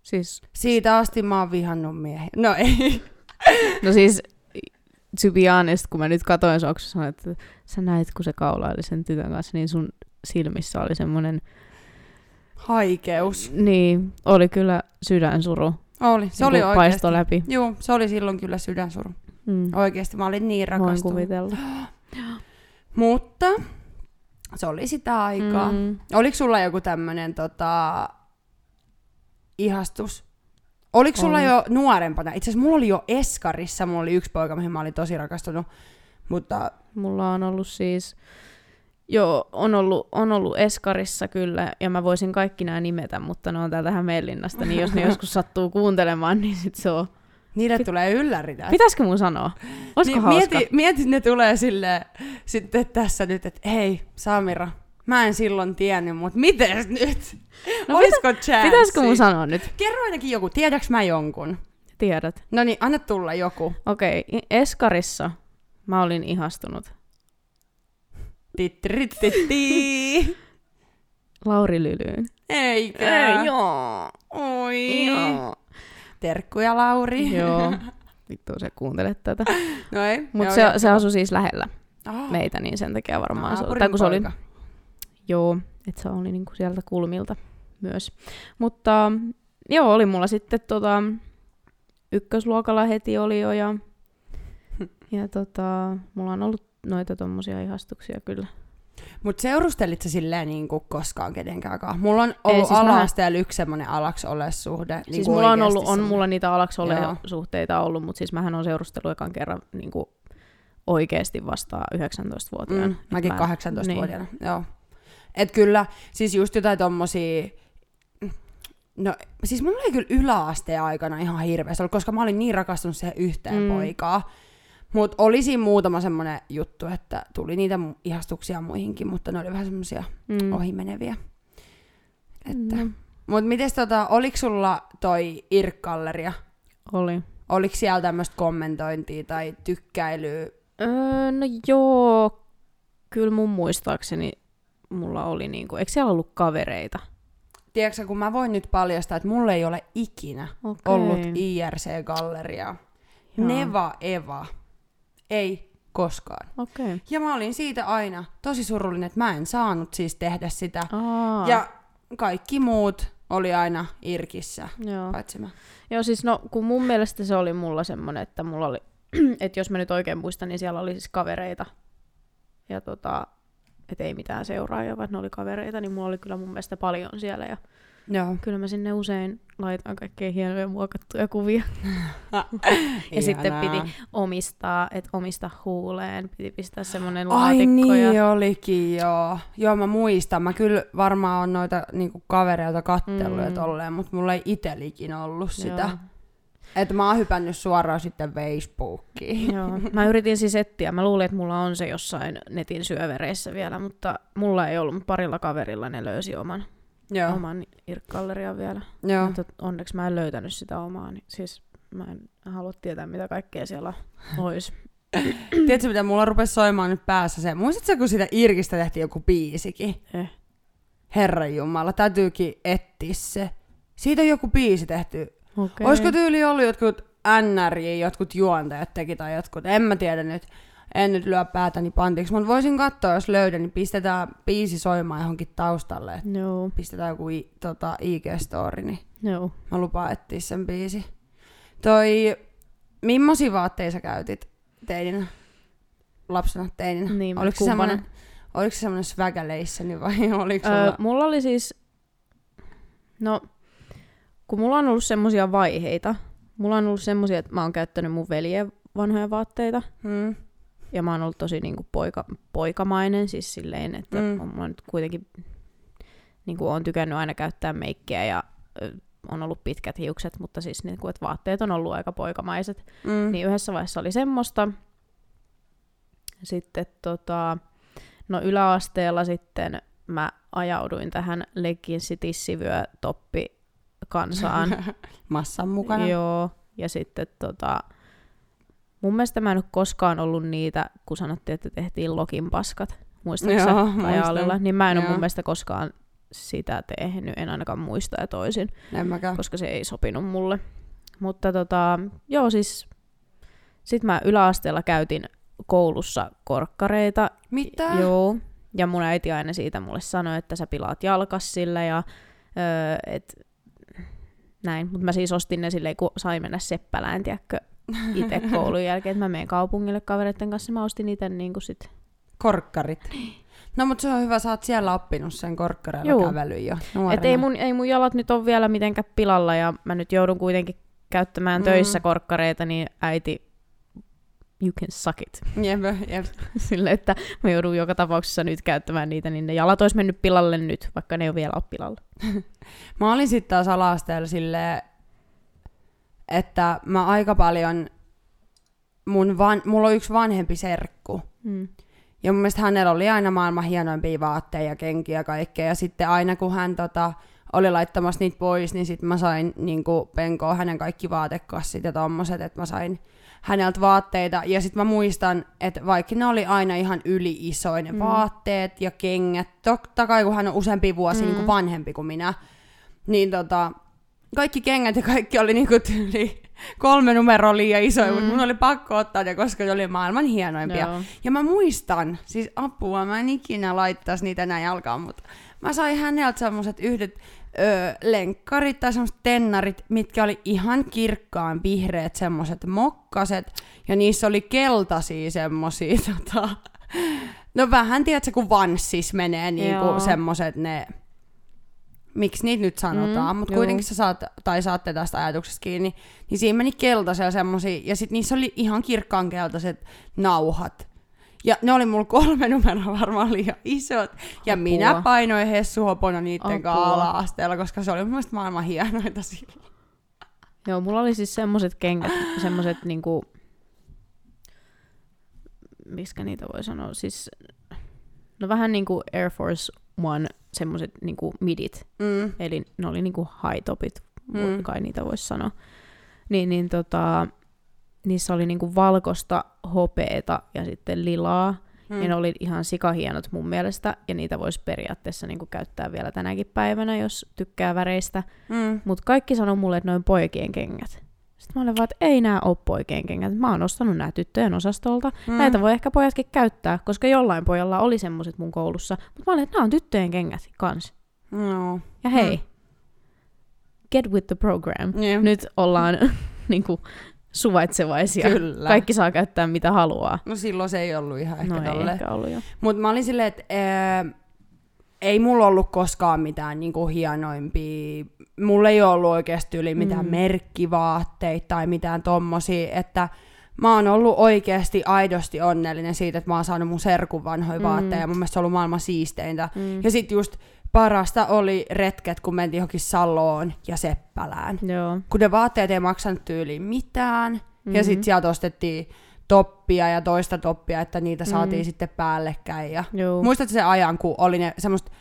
Siis, Siitä asti mä oon vihannut miehiä. No ei. no siis, to be honest, kun mä nyt katoin sanoit, että sä näit, kun se kaulaili sen tytön kanssa, niin sun silmissä oli semmoinen, Haikeus. niin, oli kyllä sydänsuru. Oli. Se niin oli kuin oikeesti. paisto läpi. Joo, se oli silloin kyllä sydänsuru. Mm. Oikeesti, mä olin niin Voin rakastunut. kuvitella. Mutta se oli sitä aikaa. Mm. Oliko sulla joku tämmönen tota, ihastus? Oliko sulla Oli. jo nuorempana? Itse asiassa mulla oli jo Eskarissa, mulla oli yksi poika, mihin mä olin tosi rakastunut. Mutta Mulla on ollut siis, joo, on ollut, on ollut Eskarissa kyllä, ja mä voisin kaikki nämä nimetä, mutta ne on täältä Hämeenlinnasta, niin jos ne joskus sattuu kuuntelemaan, niin sit se on. niille Pit- tulee ylläri. Pitäisikö mun sanoa? Olisiko niin, hauska? mieti, mieti, ne tulee sille sitten tässä nyt, että hei Samira, mä en silloin tiennyt, mutta miten nyt? No Olisiko chanssi? Pitäisikö mun sanoa nyt? Kerro ainakin joku, tiedäks mä jonkun? Tiedät. No niin, anna tulla joku. Okei, okay. Eskarissa mä olin ihastunut. Tittirittiti. Lauri Lylyyn. Eikä. joo. Oi. Joo. Terkkuja Lauri. joo. Vittu se kuuntelet tätä. No ei. Mutta se, se asui siis lähellä oh, meitä, niin sen takia varmaan se oli. naapurin Tai kun se oli, joo, että se oli niinku sieltä kulmilta myös. Mutta joo, oli mulla sitten tota, ykkösluokalla heti oli jo ja, ja tota, mulla on ollut noita tommosia ihastuksia kyllä. Mut seurustelit sä silleen niin kuin koskaan kenenkään kanssa? Mulla on ollut siis siis mä- ala-asteella yksi semmonen alaks suhde. Niin Siis kuin mulla on, ollut, on mulla niitä alaksi Joo. suhteita ollut, mutta siis mähän on seurustellut ekan kerran niin kuin oikeasti vasta 19-vuotiaana. Mm, mäkin mä- 18-vuotiaana, niin. joo. Et kyllä, siis just jotain tommosia, No siis mulla oli kyllä yläasteen aikana ihan hirveästi ollut, koska mä olin niin rakastunut siihen yhteen mm. poikaan. Mutta oli siinä muutama semmoinen juttu, että tuli niitä ihastuksia muihinkin, mutta ne oli vähän semmoisia mm. ohimeneviä. Että. Mm. Mutta mites tota, oliko sulla toi IRK-galleria? Oli. Oliko siellä tämmöistä kommentointia tai tykkäilyä? Öö, no joo, kyllä mun muistaakseni mulla oli niinku, eikö siellä ollut kavereita? Tiedätkö, kun mä voin nyt paljastaa, että mulla ei ole ikinä Okei. ollut IRC-galleriaa. Neva Eva. Ei koskaan. Okay. Ja mä olin siitä aina tosi surullinen, että mä en saanut siis tehdä sitä. Aa, Ja kaikki muut oli aina Irkissä, joo. paitsi mä. Joo, siis no, kun mun mielestä se oli mulla semmonen, että mulla oli, että jos mä nyt oikein muistan, niin siellä oli siis kavereita. Ja tota, et ei mitään seuraajia, vaan ne oli kavereita, niin mulla oli kyllä mun mielestä paljon siellä. Ja Joo. kyllä mä sinne usein laitan kaikkea hienoja muokattuja kuvia. Ja sitten piti omistaa, että omista huuleen, piti pistää semmonen Ai laatikko. niin ja... olikin, joo. Joo, mä muistan. Mä kyllä varmaan on noita niinku, kavereilta kattellut Mm. tolleen, mutta mulla ei itelikin ollut sitä. Joo. Että mä oon hypännyt suoraan sitten Facebookiin. Joo. Mä yritin siis etsiä. Mä luulin, että mulla on se jossain netin syövereissä vielä, mutta mulla ei ollut. Parilla kaverilla ne löysi oman, Joo. oman irkkallerian vielä. Joo. Mutta onneksi mä en löytänyt sitä omaa. Niin siis mä en halua tietää, mitä kaikkea siellä olisi. Tiedätkö, mitä mulla rupesi soimaan nyt päässä se? Muistatko, kun siitä Irkistä tehtiin joku biisikin? Eh. Herran Jumala, täytyykin etsiä se. Siitä on joku biisi tehty. Okay. Olisiko tyyli ollut jotkut NRJ, jotkut juontajat teki tai jotkut, en mä tiedä nyt. En nyt lyö päätäni pantiksi, mutta voisin katsoa, jos löydän, niin pistetään biisi soimaan johonkin taustalle. Joo, pistetään joku i, tota, IG-story, niin joo. mä lupaan etsiä sen biisi. Toi, millaisia vaatteita sä käytit teininä? Lapsena teininä? Niin, oliko, se semmonen, oliko se semmonen swagaleissani vai oliko Öö, sulla? mulla oli siis, no, kun mulla on ollut semmosia vaiheita, mulla on ollut semmosia, että mä oon käyttänyt mun veljen vanhoja vaatteita, Hmm. Ja mä oon ollut tosi niinku poika, poikamainen, siis silleen, että mm. On mulla nyt kuitenkin niinku on tykännyt aina käyttää meikkiä ja on ollut pitkät hiukset, mutta siis niinku, että vaatteet on ollut aika poikamaiset. Mm. Niin yhdessä vaiheessa oli semmoista. Sitten tota, no yläasteella sitten mä ajauduin tähän leggingsi tissivyö toppi kansaan. Massan mukana. Joo, ja sitten tota, mun mielestä mä en ole koskaan ollut niitä, kun sanottiin, että tehtiin lokin paskat. Muistatko Joo, sä muistan. Kajaalilla? Niin mä en ole mun mielestä koskaan sitä tehnyt, en ainakaan muista ja toisin En mäkään. koska se ei sopinut mulle. Mutta tota, joo siis, sit mä yläasteella käytin koulussa korkkareita. Mitä? Joo, ja mun äiti aina siitä mulle sanoi, että sä pilaat jalkas sillä ja öö, et, näin. Mutta mä siis ostin ne silleen, kun sain mennä seppälään, tiedätkö, itse koulun jälkeen, että mä menen kaupungille kavereiden kanssa, mä ostin itse niin kuin sit. Korkkarit. No mutta se on hyvä, sä oot siellä oppinut sen korkkareilla Juu. kävelyn jo nuorena. Et ei mun, ei mun jalat nyt ole vielä mitenkään pilalla ja mä nyt joudun kuitenkin käyttämään Mm. töissä korkkareita, niin äiti, you can suck it. Jep, jep. Sille, että mä joudun joka tapauksessa nyt käyttämään niitä, niin ne jalat olisi mennyt pilalle nyt, vaikka ne ei ole vielä ole pilalla. Mä olin sitten taas ala-asteella silleen, että mä aika paljon, mun van, mulla on yksi vanhempi serkku, Mm. ja mun mielestä hänellä oli aina maailman hienoimpia vaatteita ja kenkiä ja kaikkea, ja sitten aina kun hän tota, oli laittamassa niitä pois, niin sitten mä sain niinku, penkoa hänen kaikki vaatekassit ja tommoset, että mä sain häneltä vaatteita. Ja sitten mä muistan, että vaikka ne oli aina ihan yli isoin ne Mm. vaatteet ja kengät, totta kai kun hän on useampi vuosi Mm. niin vanhempi kuin minä, niin tota, kaikki kengät ja kaikki oli niinku tyyli kolme numeroa liian isoja, mm. Mutta mun oli pakko ottaa ne, koska ne oli maailman hienoimpia. Joo. Ja mä muistan, siis apua, mä en ikinä laittaisi niitä näin jalkaan, mutta mä sain häneltä semmoset yhdet öö, lenkkarit tai semmoset tennarit, mitkä oli ihan kirkkaan vihreät semmoset mokkaset, ja niissä oli keltaisia semmosia tota, no vähän tiedätkö, kun vanssis menee niinku semmoset ne, miksi niitä nyt sanotaan, Mm, mutta kuitenkin sä saat, tai saatte tästä ajatuksesta kiinni, niin siinä meni keltaisia semmosia, ja sit niissä oli ihan kirkkaan keltaiset nauhat. Ja ne oli mulla kolme numeroa varmaan liian isot. Ja Apua. minä painoin Hessu Hopona niitten kanssa Apua. ala-asteella, koska se oli mun mielestä maailman hienointa silloin. Joo, mulla oli siis semmoset kengät, semmoset niinku, miksi niitä voi sanoa, siis no vähän niinku Air Force One, semmoset niinku midit, Mm. eli ne oli niinku high topit, Mm. kai niitä voisi sanoa. Niin, niin tota, niissä oli niinku valkosta, hopeeta ja sitten lilaa. Mm. Ja ne oli ihan sikahienot mun mielestä, ja niitä voisi periaatteessa niinku käyttää vielä tänäkin päivänä, jos tykkää väreistä. Mm. Mutta kaikki sanoi mulle, että noin poikien kengät. Sitten mä olin vaan, että ei nämä ole poikien kengät. Mä oon ostanut nämä tyttöjen osastolta. Mm. Näitä voi ehkä pojatkin käyttää, koska jollain pojalla oli semmoset mun koulussa. Mutta mä olin, että nämä on tyttöjen kengät kans. No. Ja hei, Mm. get with the program. Jep. Nyt ollaan niinku suvaitsevaisia. Kyllä. Kaikki saa käyttää mitä haluaa. No silloin se ei ollut ihan ehkä no ei tolleen. ehkä ollut jo. Mutta mä olin silleen, että ää, ei mulla ollut koskaan mitään niinku hienoimpia, mulla ei ollut oikeasti yli mitään mm. Mm. merkkivaatteita tai mitään tommosia, että mä oon ollut oikeasti aidosti onnellinen siitä, että mä oon saanut mun serkun vanhoja mm. Mm. vaatteita ja mun mielestä se on ollut maailman siisteintä. Mm. Ja sit just parasta oli retket, kun mentiin johonkin Saloon ja Seppälään. Joo. Kun ne vaatteet ei maksanut tyyliin mitään, mm-hmm. ja Mhm. sitten sieltä ostettiin toppia ja toista toppia, että niitä saatiin Mm. sitten päällekkäin. Ja Joo. Muistatko se ajan, kun oli ne semmoista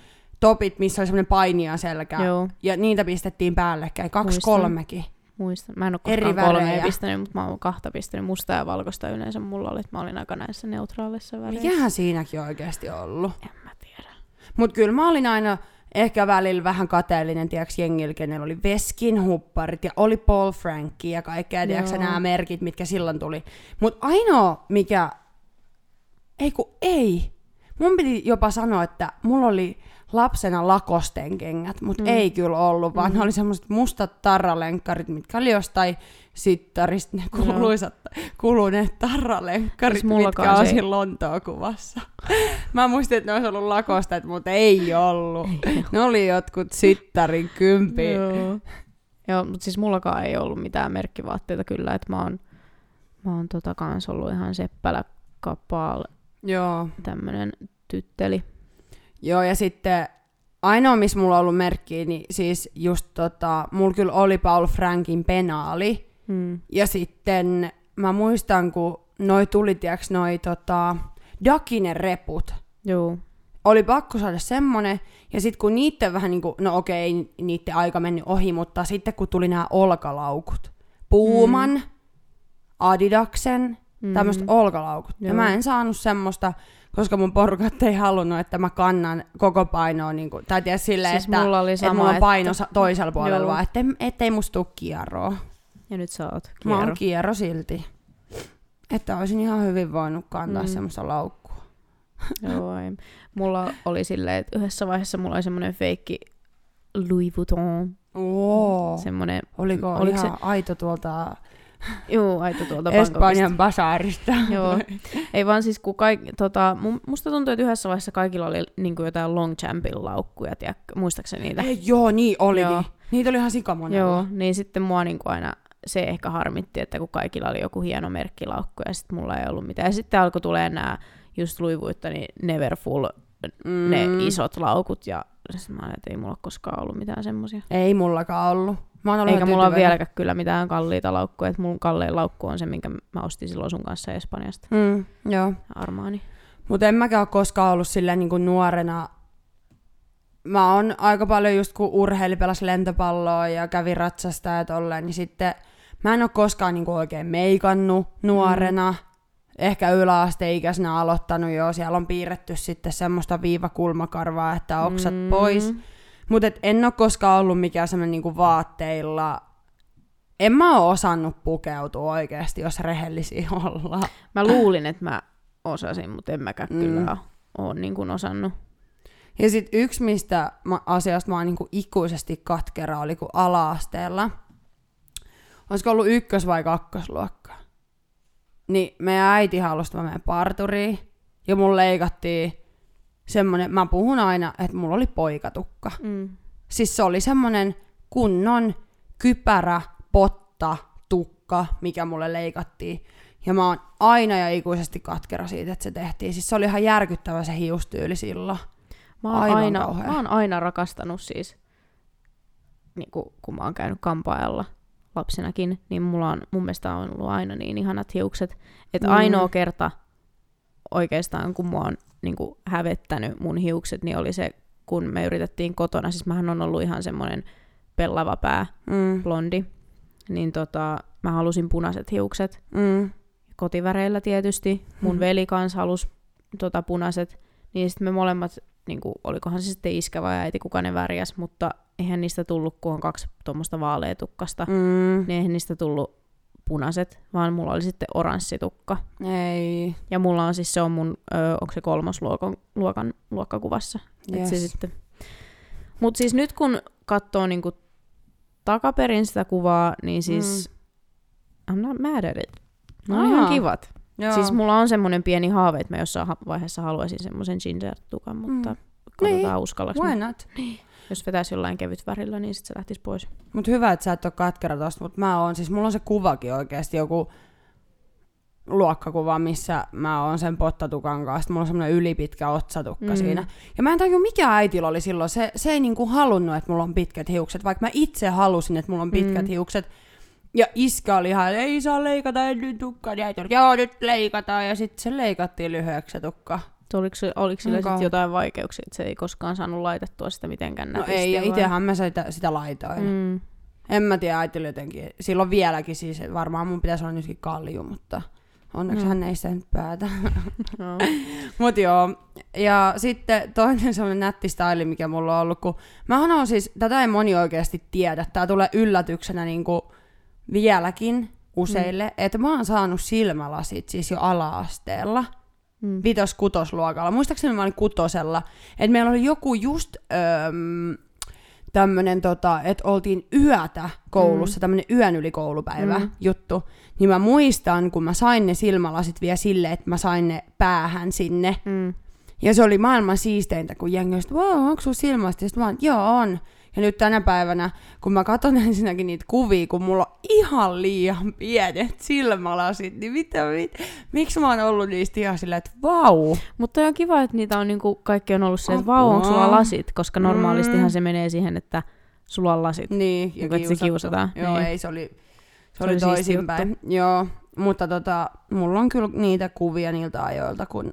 topit, missä oli semmoinen painija selkä, Joo. ja niitä pistettiin päällekkäin, kaksi Muistan. kolmekin. Muistan. Mä en ole Eri kolmea värejä. pistänyt, mutta mä oon kahta pistänyt. Musta ja valkoista yleensä mulla oli, että mä olin aika näissä neutraaleissa väreissä. Mikähän siinäkin oikeasti ollut? En mä tiedä. Mutta kyllä mä olin aina ehkä välillä vähän kateellinen, tiedäks jengillä, kenellä oli Veskin hupparit ja oli Paul Frankie ja kaikkea, tiedäks nämä merkit, mitkä silloin tuli. Mutta ainoa, mikä... Ei kun ei. Mun piti jopa sanoa, että mulla oli lapsena lakosten kengät, mutta mm. Ei kyllä ollut, vaan mm. ne oli semmoiset mustat tarralenkkarit, mitkä oli jostain sittarista, ne kuuluisat, kuluneet tarralenkkarit, Siis mitkä on ei- siinä Lontoon kuvassa. Mä muistin, että ne olisi ollut lakostet, mutta ei ollut. Ne oli jotkut sittarin kympi. Joo. Joo, mutta siis mullakaan ei ollut mitään merkkivaatteita kyllä, että mä oon, mä oon tota kans ollut ihan seppälä kapaal Joo. tämmönen tytteli. Joo, ja sitten ainoa, missä mulla on ollut merkkiä, niin siis just tota, mulla kyllä oli Paul Frankin penaali. Mm. Ja sitten mä muistan, kun noi tuli, tiiäks, noi tota, Dakinen reput. Joo. Oli pakko saada semmonen, ja sitten kun niitten vähän niinku, no okei, ei niitten aika mennyt ohi, mutta sitten kun tuli nämä olkalaukut, Puuman, mm. Adidaksen, Mm. tämmöiset olkalaukut. Ja Joo. mä en saanut semmoista, koska mun porukat ei halunnut, että mä kannan koko painoa, niin kuin, tai tiedä silleen, Siis että, mulla oli että sama, mulla on paino että- toisella puolella, Joo. vaan ettei, ettei musta tuu kierroa. Ja nyt sä oot Mä oon kierro. kierro silti. Että olisin ihan hyvin voinut kantaa mm. Mm. semmoista laukkua. Joo, ei. Mulla oli silleen, että yhdessä vaiheessa mulla oli semmonen feikki Louis Vuitton. Oo. Semmonen, Oliko oliko ihan aito tuolta joo, aito tuolta. Espanjan basaarista? Joo. Ei vaan siis, kun kaik, tota, mu- musta tuntuu, että yhdessä vaiheessa kaikilla oli niin kuin jotain long champin laukkuja, tiedätkö, muistaakseni niitä? Ei, joo, niin olikin. Joo. Niitä oli ihan sikamonella. Joo, niin sitten mua niin kuin aina se ehkä harmitti, että kun kaikilla oli joku hieno merkkilaukku ja sitten mulla ei ollut mitään. Ja sitten alkoi tulee nämä just Louis Vuittonin Neverfull, Mm. ne isot laukut ja sitten mä olin, että ei mulla koskaan ollut mitään semmosia. Ei mullakaan ollut. Mä oon ollut Eikä mulla ole vieläkään kyllä mitään kalliita laukkuja, että mun kallein laukku on se, minkä mä ostin silloin sun kanssa Espanjasta, Mm, joo. Armaani. Mutta en mäkään ole koskaan ollut silleen niin kuin nuorena. Mä oon aika paljon just kun urheili, pelas lentopalloa ja kävi ratsasta ja tolleen, niin sitten mä en ole koskaan niin kuin oikein meikannut nuorena. Mm. Ehkä yläasteikäisenä aloittanut jo. Siellä on piirretty sitten semmoista viivakulmakarvaa, että oksat mm. pois. Mutta en ole koskaan ollut mikään semmoinen niinku vaatteilla. En mä oo osannut pukeutua oikeasti, jos rehellisiä ollaan. Mä luulin, että mä osasin, mutta en mäkään Mm. kyllä ole niin kuin osannut. Ja sitten yksi, mistä mä, asiasta mä oon niinku ikuisesti katkera, oli kun ala-asteella. Olisiko ollut ykkös- vai kakkosluokka? Niin meidän äiti halusi, että mä menen parturiin. Ja mun leikattiin semmonen, mä puhun aina, että mulla oli poikatukka. Mm. Siis se oli semmonen kunnon kypärä, potta, tukka, mikä mulle leikattiin. Ja mä oon aina ja ikuisesti katkera siitä, että se tehtiin. Siis se oli ihan järkyttävä se hiustyyli silloin. Mä oon, Aivan aina, kauhea. mä oon aina rakastanut siis, niin kuin, kun mä oon käynyt kampaajalla lapsenakin, niin mulla on, mun mielestä on ollut aina niin ihanat hiukset. Että Mm. ainoa kerta oikeastaan, kun mua on niin kuin, hävettänyt mun hiukset, niin oli se, kun me yritettiin kotona, siis mähän on ollut ihan semmoinen pellava pää, Mm, blondi, niin tota, mä halusin punaiset hiukset, mm, kotiväreillä tietysti. Mun Mhm. veli kanssa halusi tota, punaiset. Niin sitten me molemmat, niin kuin, olikohan se sitten iskä vai äiti, kuka ne värjäs, mutta eihän niistä tullut, kun on kaksi tuommoista vaaleetukkasta, mm. mm. niin eihän niistä tullut punaiset, vaan mulla oli sitten oranssitukka. Ei. Ja mulla on siis, se on mun, ö, onko se kolmosluokan luokan, luokkakuvassa. Yes. Se sitten. Mut siis nyt kun katsoo niinku takaperin sitä kuvaa, niin siis mm. I'm not mad at it. Ne on ihan kivat. Joo. Siis mulla on semmoinen pieni haave, että mä jossain vaiheessa haluaisin semmoisen ginger-tukan, mutta Mm. katsotaan Niin, uskallaks Why not? Jos vetäisi jollain kevyt värillä, niin sit se lähtisi pois. Mut hyvä, että sä et ole katkera tosta, mutta mä oon, siis mulla on se kuvakin oikeasti joku luokkakuva, missä mä oon sen pottatukan kanssa. Mulla on semmoinen ylipitkä otsatukka Mm. siinä. Ja mä en tajua, mikä äitillä oli silloin. Se, se ei niinku halunnut, että mulla on pitkät hiukset, vaikka mä itse halusin, että mulla on pitkät Mm. mm. hiukset. Ja iskä oli ihan, ei saa leikata ennen tukkaa. Ja äiti oli, joo nyt leikataan. Ja sitten se leikattiin lyhyeksi se tukka. Oliko, se, oliko sillä Onko? sit jotain vaikeuksia, että se ei koskaan saanut laitettua sitä mitenkään No ei, ja itsehän mä sitä, sitä laitoin. Mm. Mm. En mä tiedä, äitillä jotenkin. Silloin vieläkin siis, varmaan mun pitäisi olla nytkin kalju, mutta onneksi No. hän ei sitä nyt päätä. No. Mut joo. Ja sitten toinen semmonen nätti style, mikä mulla on ollut, kun mähän on siis, tätä ei moni oikeasti tiedä, tää tulee yllätyksenä niinku vieläkin useille, mm. että mä oon saanut silmälasit siis jo ala-asteella Mm. vitos-kutosluokalla. Muistaakseni mä olin kutosella. Että meillä oli joku just öm, tämmönen, tota, että oltiin yötä koulussa, mm. tämmönen yön yli koulupäivä Mm. juttu. Niin mä muistan, kun mä sain ne silmälasit vielä silleen, että mä sain ne päähän sinne. Mm. Ja se oli maailman siisteintä, kun jengi oli, wow, onko sun silmälasit? Ja sit mä joo on. Ja nyt tänä päivänä, kun mä katson ensinnäkin niitä kuvia, kun mulla on ihan liian pienet silmälasit, niin mitä, mit, miksi mä oon ollut niistä ihan silleen, että vau. Mutta on kiva, että niitä on niinku, kaikki on ollut silleen, että vau, onko sulla lasit? Koska normaalistihan Mm. se menee siihen, että sulla on lasit. Niin, ja että se kiusataan, Joo, niin. ei, se oli, se Se oli oli toisinpäin. Joo, mutta tota, mulla on kyllä niitä kuvia niiltä ajoilta, kun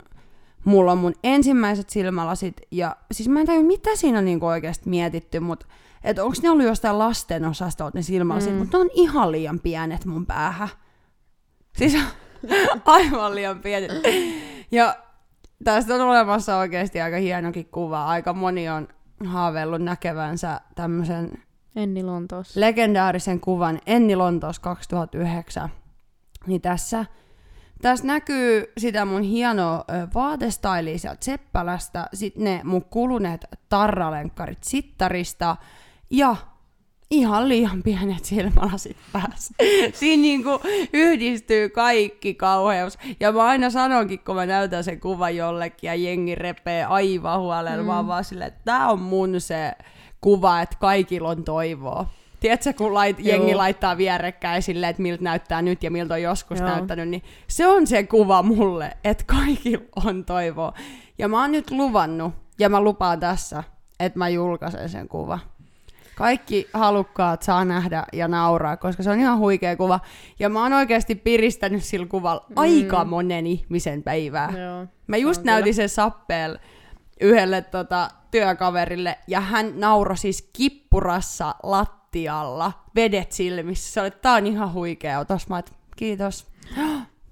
mulla on mun ensimmäiset silmälasit, ja siis mä en tajua, mitä siinä on niinku oikeasti mietitty, mutta että onko ne ollut jostain lasten osastolta ne silmälasit, Mm. mutta ne on ihan liian pienet mun päähän. Siis aivan liian pienet. Ja tästä on olemassa oikeasti aika hienokin kuva. Aika moni on haaveillut näkevänsä tämmöisen Enni Lontoossa. legendaarisen kuvan Enni Lontoos 2009. Niin tässä, tässä näkyy sitä mun hienoa vaatestailia sieltä Seppälästä, sitten ne mun kuluneet tarralenkkarit sittarista ja ihan liian pienet silmälasit päässä. Siinä niinku yhdistyy kaikki kauheus. Ja mä aina sanonkin, kun mä näytän sen kuvan jollekin ja jengi repee aivan huolella, mm. oon vaan silleen, että tää on mun se kuva, että kaikilla on toivoa. Tiedätkö, kun lait, jengi laittaa vierekkäin silleen, että miltä näyttää nyt ja miltä on joskus Joo. näyttänyt, niin se on se kuva mulle, että kaikilla on toivoa. Ja mä oon nyt luvannut, ja mä lupaan tässä, että mä julkaisen sen kuva. Kaikki halukkaat saa nähdä ja nauraa, koska se on ihan huikea kuva. Ja mä oon oikeasti piristänyt sillä kuvalla mm. aika monen ihmisen päivää. Joo. Mä just näytin sen sappeel yhdelle tota, työkaverille, ja hän nauroi siis kippurassa lattialla, vedet silmissä. Se oli, tää on ihan huikea otos. Mä että kiitos.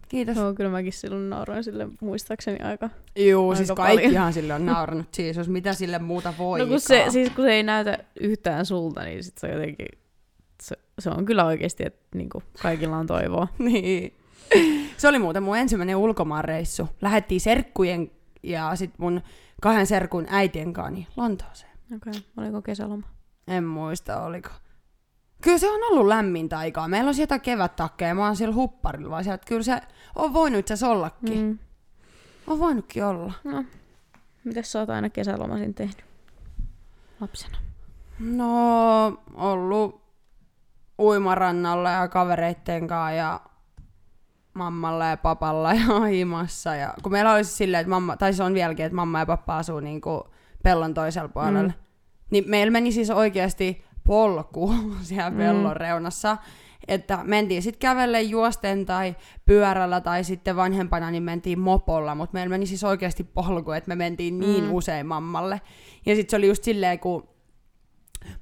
Kiitos. Joo, kyllä mäkin silloin nauroin sille muistaakseni aika. Aika siis kaikkihan sille on nauranut. Siis mitä sille muuta voi. No kun se, siis kun se ei näytä yhtään sulta, niin sit se on jotenkin, se, se on kyllä oikeasti, että niinku, kaikilla on toivoa. niin. Se oli muuten mun ensimmäinen ulkomaanreissu. Lähettiin serkkujen ja sit mun kahden serkun äitien kanssa niin Lontooseen. Okei, okay. oliko kesäloma? En muista, oliko. Kyllä se on ollut lämmintä aikaa. Meillä on sieltä kevättakkeja, mä oon siellä hupparilla vaan sieltä. Kyllä se on voinut itse ollakin. Mm. On voinutkin olla. No, mitäs sä oot aina kesälomasin tehnyt lapsena? No, ollut uimarannalla ja kavereitten kanssa ja mammalla ja papalla ja himassa. Ja, kun meillä olisi silleen, että mamma, tai se on vieläkin, että mamma ja pappa asuu niinku pellon toisella puolella. Mm. Niin meillä meni siis oikeasti polku siellä mm. pellon reunassa. Että mentiin sitten kävelle juosten tai pyörällä tai sitten vanhempana niin mentiin mopolla, mutta meillä meni siis oikeasti polku, että me mentiin niin mm. usein mammalle. Ja sitten se oli just silleen, kun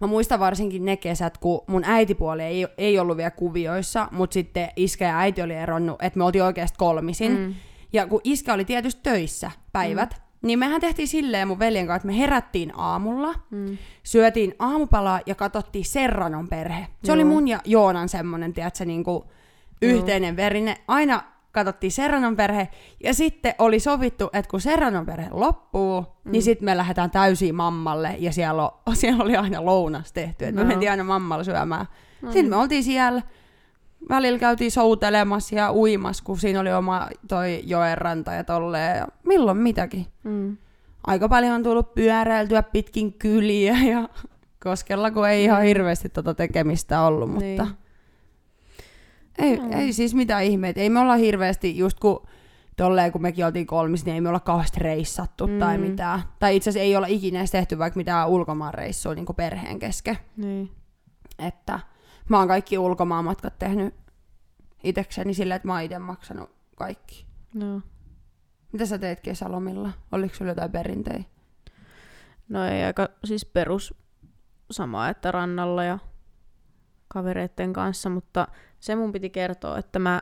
Mä muistan varsinkin ne kesät, kun mun äitipuoli ei, ei ollut vielä kuvioissa, mutta sitten iskä ja äiti oli eronnut, että me oltiin oikeasti kolmisin. Mm. Ja kun iskä oli tietysti töissä päivät, mm. Niin mehän tehtiin silleen mun veljen kanssa, että me herättiin aamulla, mm. syötiin aamupalaa ja katsottiin Serranon perhe. Se Joo. oli mun ja Joonan semmonen, tiedätkö, niin kuin yhteinen verine. Aina katsottiin Serranon perhe, ja sitten oli sovittu, että kun Serranon perhe loppuu, niin mm. niin sitten me lähdetään täysin mammalle, ja siellä, on, siellä oli aina lounas tehty, että no. me mentiin aina mammalle syömään. No. Sitten me oltiin siellä, välillä käytiin soutelemassa ja uimassa, kun siinä oli oma toi joenranta ja tolleen, ja milloin mitäkin. Mm. Aika paljon on tullut pyöräiltyä pitkin kyliä, ja koskella, kun ei ihan hirveästi tota tekemistä ollut, mutta... Niin ei, mm. ei siis mitään ihmeitä. Ei me olla hirveästi, just kun tolleen kun mekin oltiin kolmis, niin ei me olla kauheasti reissattu mm. tai mitään. Tai itse asiassa ei olla ikinä edes tehty vaikka mitään ulkomaanreissua niin kuin perheen kesken. Niin. Että mä oon kaikki ulkomaanmatkat tehnyt itekseni silleen, että mä oon itse maksanut kaikki. No. Mitä sä teet kesälomilla? Oliko sulla jotain perinteitä? No ei aika siis perus sama, että rannalla ja kavereiden kanssa, mutta se mun piti kertoa, että mä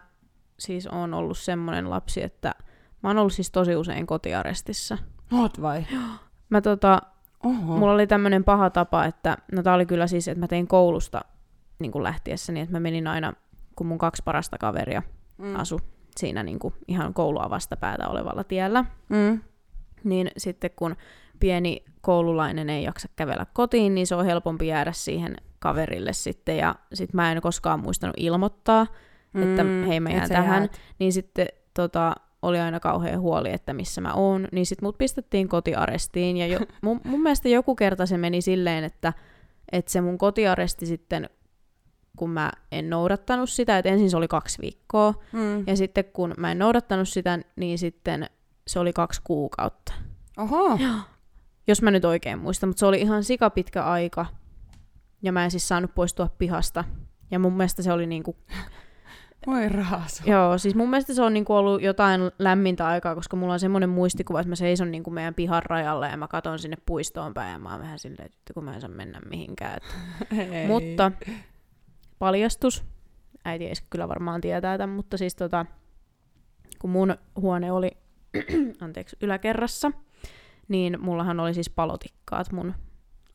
siis oon ollut semmonen lapsi, että mä oon ollut siis tosi usein kotiarestissa. Oot vai? Mä tota, Oho. mulla oli tämmönen paha tapa, että, no tää oli kyllä siis, että mä tein koulusta niin kuin lähtiessäni, että mä menin aina, kun mun kaksi parasta kaveria mm. asu siinä niin kuin ihan koulua vastapäätä olevalla tiellä, mm. niin sitten kun pieni koululainen ei jaksa kävellä kotiin, niin se on helpompi jäädä siihen kaverille sitten, ja sitten mä en koskaan muistanut ilmoittaa, mm, että hei mä jään tähän, jäät. niin sitten tota, oli aina kauhean huoli, että missä mä oon, niin sitten mut pistettiin kotiarestiin, ja jo, mun, mun mielestä joku kerta se meni silleen, että, että se mun kotiaresti sitten, kun mä en noudattanut sitä, että ensin se oli kaksi viikkoa, mm. ja sitten kun mä en noudattanut sitä, niin sitten se oli kaksi kuukautta. Oho. Jos mä nyt oikein muistan, mutta se oli ihan sikapitkä aika, ja mä en siis saanut poistua pihasta. Ja mun mielestä se oli niinku... Voi raasu. Joo, siis mun mielestä se on niinku ollut jotain lämmintä aikaa, koska mulla on semmoinen muistikuva, että mä seison niinku meidän pihan rajalla ja mä katon sinne puistoon päin ja mä oon vähän silleen, että kun mä en saa mennä mihinkään. Ei. Mutta paljastus, äiti ei kyllä varmaan tietää tämän, mutta siis tota, kun mun huone oli anteeksi, yläkerrassa, niin mullahan oli siis palotikkaat mun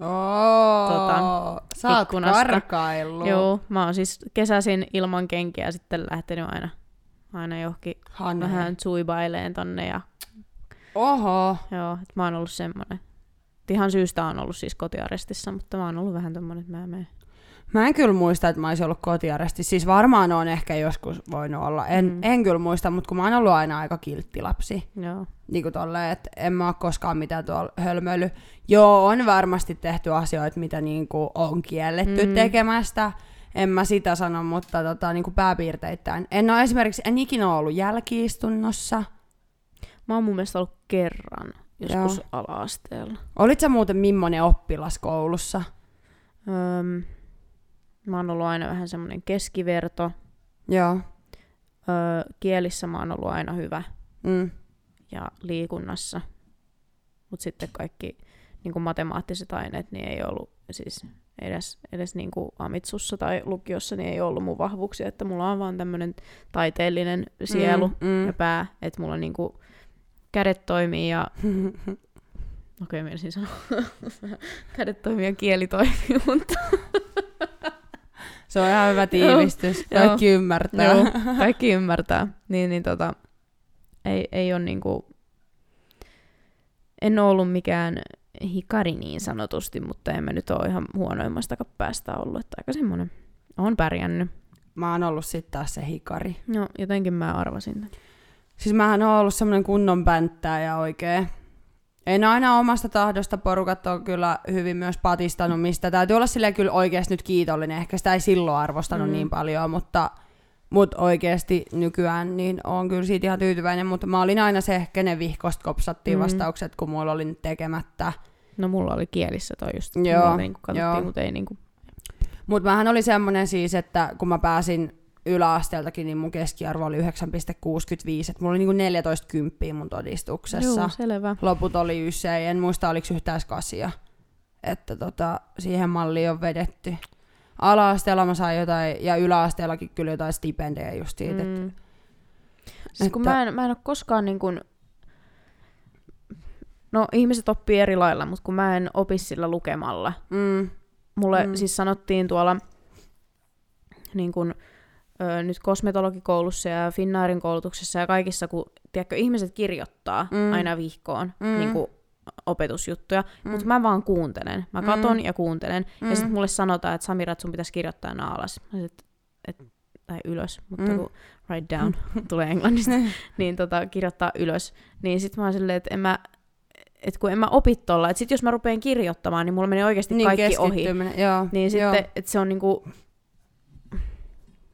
Oh, tota, sä oot karkaillut. Joo, mä oon siis kesäsin ilman kenkiä sitten lähtenyt aina, aina johonkin Hanne. vähän suibaileen tonne. Ja... Oho. Joo, että mä oon ollut semmonen. Ihan syystä on ollut siis kotiarestissa, mutta mä oon ollut vähän tommonen, että mä menen. Mä en kyllä muista, että mä olisin ollut kotiarestissa. Siis varmaan on ehkä joskus voinut olla. En, mm. en kyllä muista, mutta kun mä oon ollut aina aika kiltti lapsi. Joo. Niin kuin tolleen, että en mä ole koskaan mitään tuolla hölmöily. Joo, on varmasti tehty asioita, mitä niin kuin on kielletty mm. tekemästä. En mä sitä sano, mutta tota, niin kuin pääpiirteittäin. En ole esimerkiksi, en ikinä ollut jälkiistunnossa. Mä oon mun mielestä ollut kerran joskus Joo. ala-asteella. Olit sä muuten millainen oppilas koulussa? Öm, Mä oon ollut aina vähän semmoinen keskiverto. Joo. Öö, kielissä mä oon ollut aina hyvä. Mm. Ja liikunnassa. Mutta sitten kaikki niin kuin matemaattiset aineet niin ei ollut siis edes, edes niin kuin amitsussa tai lukiossa niin ei ollut mun vahvuuksia, että mulla on vaan tämmöinen taiteellinen sielu mm, mm. ja pää, että mulla niin kuin kädet toimii ja Okei, okay, menisin sanoa. Kädet toimii ja kieli toimii, mutta se on ihan hyvä tiivistys. Kaikki joo, ymmärtää. Joo, kaikki ymmärtää. Niin, niin tota, ei, ei ole niinku... En ole ollut mikään hikari niin sanotusti, mutta en mä nyt ole ihan huonoimmastakaan päästä ollut. Että aika semmoinen. On pärjännyt. Mä oon ollut sitten taas se hikari. No, jotenkin mä arvasin. Siis mähän oon ollut semmoinen kunnon pänttää ja oikein en aina omasta tahdosta porukat on kyllä hyvin myös patistanut, mistä täytyy olla sille kyllä oikeasti nyt kiitollinen. Ehkä sitä ei silloin arvostanut mm. niin paljon, mutta Mutta oikeasti nykyään niin on kyllä siitä ihan tyytyväinen, mutta mä olin aina se, kenen vihkosta kopsattiin Mm. vastaukset, kun mulla oli nyt tekemättä. No mulla oli kielissä toi just. Joo, Mulla niinku katsottiin, joo. mutta ei niinku... Mutta mähän oli semmonen siis, että kun mä pääsin yläasteeltakin, niin mun keskiarvo oli 9,65, että mulla oli niinku 14 kymppiä mun todistuksessa. Joo, selvä. Loput oli ysei, en muista oliko yhtään kasia. Että tota, siihen malliin on vedetty. Ala-asteella mä sain jotain, ja yläasteellakin kyllä jotain stipendejä just siitä. Mm. Mm. Siis kun että- mä en, mä en ole koskaan niin kuin... No ihmiset oppii eri lailla, mutta kun mä en opi sillä lukemalla. Mm, Mulle Mm. siis sanottiin tuolla niin kuin, ö, nyt kosmetologikoulussa ja Finnairin koulutuksessa ja kaikissa, kun tiedätkö, ihmiset kirjoittaa Mm. mm. aina vihkoon Mm. mm. niin kuin opetusjuttuja, Mm. mm. mutta mä vaan kuuntelen. Mä Mm. katon ja kuuntelen. Mm. Ja sitten mulle sanotaan, että Samira, että sun pitäisi kirjoittaa nämä alas. Sit, et, tai ylös, mutta Mm. mm. kun write down tulee englannista, niin tota, kirjoittaa ylös. Niin sit mä oon silleen, että en mä, et kun en mä opi tolla, että sit jos mä rupean kirjoittamaan, niin mulla menee oikeasti niin kaikki ohi. Joo, Niin joo. sitten, että se on niinku,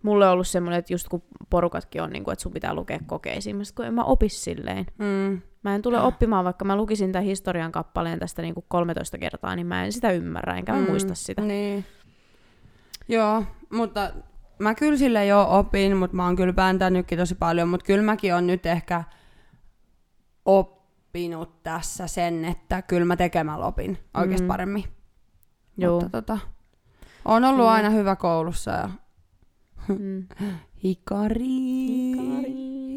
mulle on ollut semmoinen, että just kun porukatkin on, niinku, että sun pitää lukea kokeisiin, kun en mä opi silleen. Mm. Mä en tule oppimaan, vaikka mä lukisin tämän historian kappaleen tästä niinku 13 kertaa, niin mä en sitä ymmärrä, enkä Mm, muista sitä. Niin. Joo, mutta mä kyllä sille jo opin, mutta mä oon kyllä pääntänytkin tosi paljon, mutta kyllä mäkin on nyt ehkä oppinut tässä sen, että kyllä mä tekemällä opin oikeasti Mm. paremmin. Joo. Mutta tota, on ollut Mm. aina hyvä koulussa ja Mm. hikari,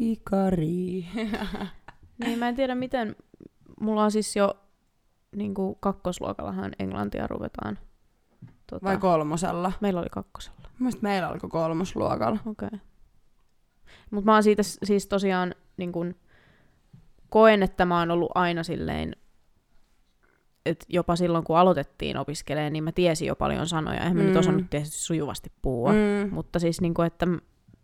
Hikari. hikari. Niin mä en tiedä miten, mulla on siis jo niin kuin kakkosluokallahan englantia ruvetaan. Tota, Vai kolmosella? meillä oli kakkosella. Mielestäni meillä alkoi kolmosluokalla. Okei. Okay. Mutta mä oon siitä siis tosiaan niin kun, koen, että mä oon ollut aina silleen, että jopa silloin kun aloitettiin opiskelemaan, niin mä tiesin jo paljon sanoja. Eihän mä nyt Mm. osannut tietysti sujuvasti puhua. Mm. Mutta siis niin kun, että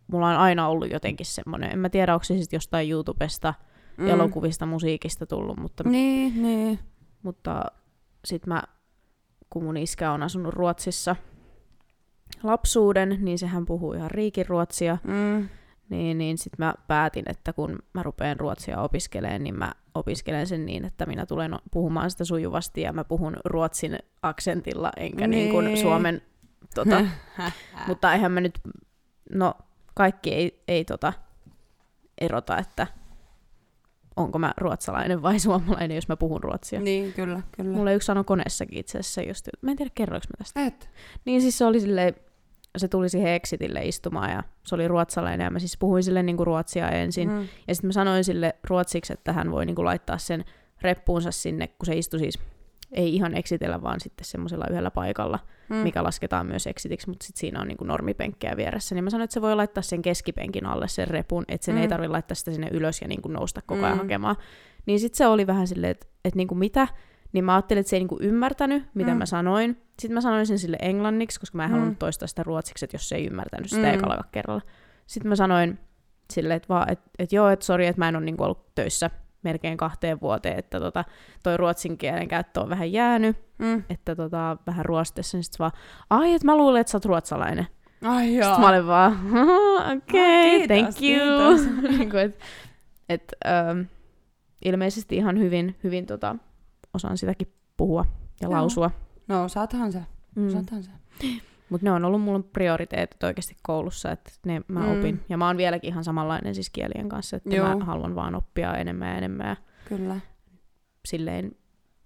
mulla on aina ollut jotenkin semmoinen, en mä tiedä onko se sitten jostain YouTubesta, mm. elokuvista, musiikista tullut, mutta, Niin, niin. mutta sit mä, kun mun iskä on asunut Ruotsissa lapsuuden, niin sehän puhuu ihan riikiruotsia. Mm. Niin, niin sitten mä päätin, että kun mä rupean ruotsia opiskelemaan, niin mä opiskelen sen niin, että minä tulen puhumaan sitä sujuvasti ja mä puhun ruotsin aksentilla, enkä niin, kuin Niin. suomen, tota, mutta eihän mä nyt, no kaikki ei, ei tota, erota, että onko mä ruotsalainen vai suomalainen, jos mä puhun ruotsia. Niin, kyllä, kyllä. Mulle yksi sanoi koneessakin itse asiassa just, mä en tiedä kerroinko mä tästä. Et. Niin siis se oli silleen, se tuli siihen exitille istumaan ja se oli ruotsalainen ja mä siis puhuin sille niinku ruotsia ensin. Mm. Ja sitten mä sanoin sille ruotsiksi, että hän voi niinku laittaa sen reppuunsa sinne, kun se istui siis, ei ihan exitellä, vaan sitten semmoisella yhdellä paikalla, Mm. mikä lasketaan myös exitiksi, mutta sitten siinä on niinku normipenkkejä vieressä. Niin mä sanoin, että se voi laittaa sen keskipenkin alle sen repun, että sen mm. ei tarvitse laittaa sitä sinne ylös ja niinku nousta koko ajan Mm. hakemaan. Niin sitten se oli vähän silleen, että, että niinku mitä, niin mä ajattelin, että se ei niinku ymmärtänyt, mitä Mm. mä sanoin. Sitten mä sanoin sen sille englanniksi, koska mä en Mm. halunnut toistaa sitä ruotsiksi, että jos se ei ymmärtänyt sitä Mm. ekalla kerralla. Sitten mä sanoin sille, että, vaan, että, että joo, että sori, että mä en ole niinku ollut töissä melkein kahteen vuoteen, että tota, toi ruotsin kielen käyttö on vähän jäänyt, Mm. että tota, vähän ruostessa, niin sitten vaan, ai, että mä luulen, että sä oot ruotsalainen. Ai joo. Sitten mä olin vaan, okei, okay, No, thank you. kiitos. niin kuin, et, et, ähm, ilmeisesti ihan hyvin, hyvin tota, osaan sitäkin puhua ja Joo. lausua. No osaathan se. Mm. Osaathan se. Mutta ne on ollut mulla prioriteetit oikeasti koulussa, että ne mä Mm. opin. Ja mä oon vieläkin ihan samanlainen siis kielien kanssa, että Joo. mä haluan vaan oppia enemmän ja enemmän Kyllä. silleen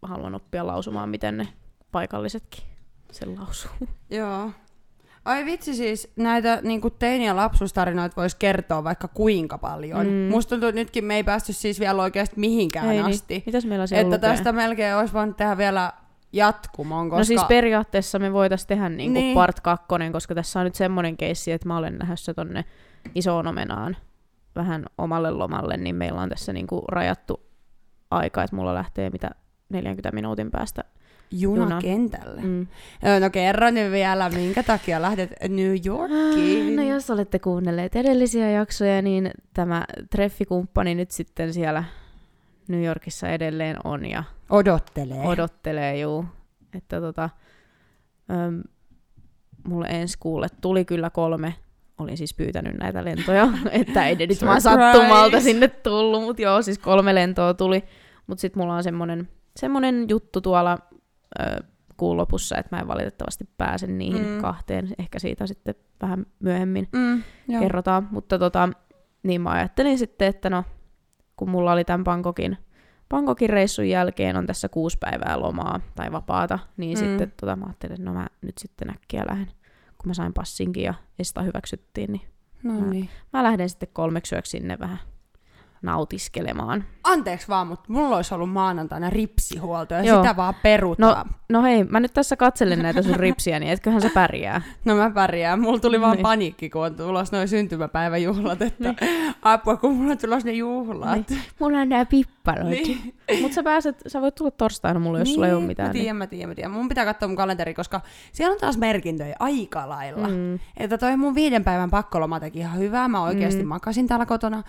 haluan oppia lausumaan, miten ne paikallisetkin sen lausuu. Joo. Ai vitsi siis, näitä niin teini- ja lapsuustarinoita voisi kertoa vaikka kuinka paljon. Mm. Mm. Musta tuntuu, että nytkin me ei päästy siis vielä oikeasti mihinkään Ei asti. Niin. Mitäs meillä siellä Että lukee? tästä melkein olisi voinut tehdä vielä jatkumon, koska... No siis periaatteessa me voitaisiin tehdä niinku Niin. niin. part kakkonen, koska tässä on nyt semmoinen keissi, että mä olen lähdössä tonne isoon omenaan vähän omalle lomalle, niin meillä on tässä niinku rajattu aika, että mulla lähtee mitä 40 minuutin päästä. Junakentälle. Mm. Mm. No kerro nyt vielä, minkä takia lähdet New Yorkiin. No jos olette kuunnelleet edellisiä jaksoja, niin tämä treffikumppani nyt sitten siellä New Yorkissa edelleen on ja Odottelee. odottelee, juu. Että tota, äm, mulle ensi kuulle tuli kyllä kolme olin siis pyytänyt näitä lentoja, että ei ne nyt vaan sattumalta sinne tullut, mutta joo, siis kolme lentoa tuli. Mutta sitten mulla on semmonen, semmonen juttu tuolla ö, kuun lopussa, että mä en valitettavasti pääse niihin Mm. mm. kahteen. Ehkä siitä sitten vähän myöhemmin Mm, joo. kerrotaan. Mutta tota, niin mä ajattelin sitten, että no, kun mulla oli tämän Bangkokin, Bangkokin reissun jälkeen on tässä kuusi päivää lomaa tai vapaata, niin Mm. sitten tota, mä ajattelin, että no mä nyt sitten äkkiä lähden. Kun mä sain passinkin ja sitä hyväksyttiin, niin No niin. mä lähden sitten kolmeksi yöksi sinne vähän nautiskelemaan. Anteeksi vaan, mutta mulla olisi ollut maanantaina ripsihuolto ja Joo. sitä vaan perutaan. No hei, mä nyt tässä katselen näitä sun ripsiä, niin etköhän se pärjää. No mä pärjään. Mulla tuli vaan Niin. paniikki, kun on tulossa noin syntymäpäiväjuhlat, että apua, kun mulla on tulossa ne juhlat. Niin. Mulla on nää pipparot. Niin. Mutta sä pääset, sä voit tulla torstaina mulle, jos sulla ei ole mitään. Mä tiedän, mä tiedän, mä tiedän. Mun pitää katsoa mun kalenteri, koska siellä on taas merkintöjä aika lailla. Mm. Että toi mun viiden päivän pakkoloma teki ihan hyvää. Mä oikeasti. Mm. makasin täällä kotona.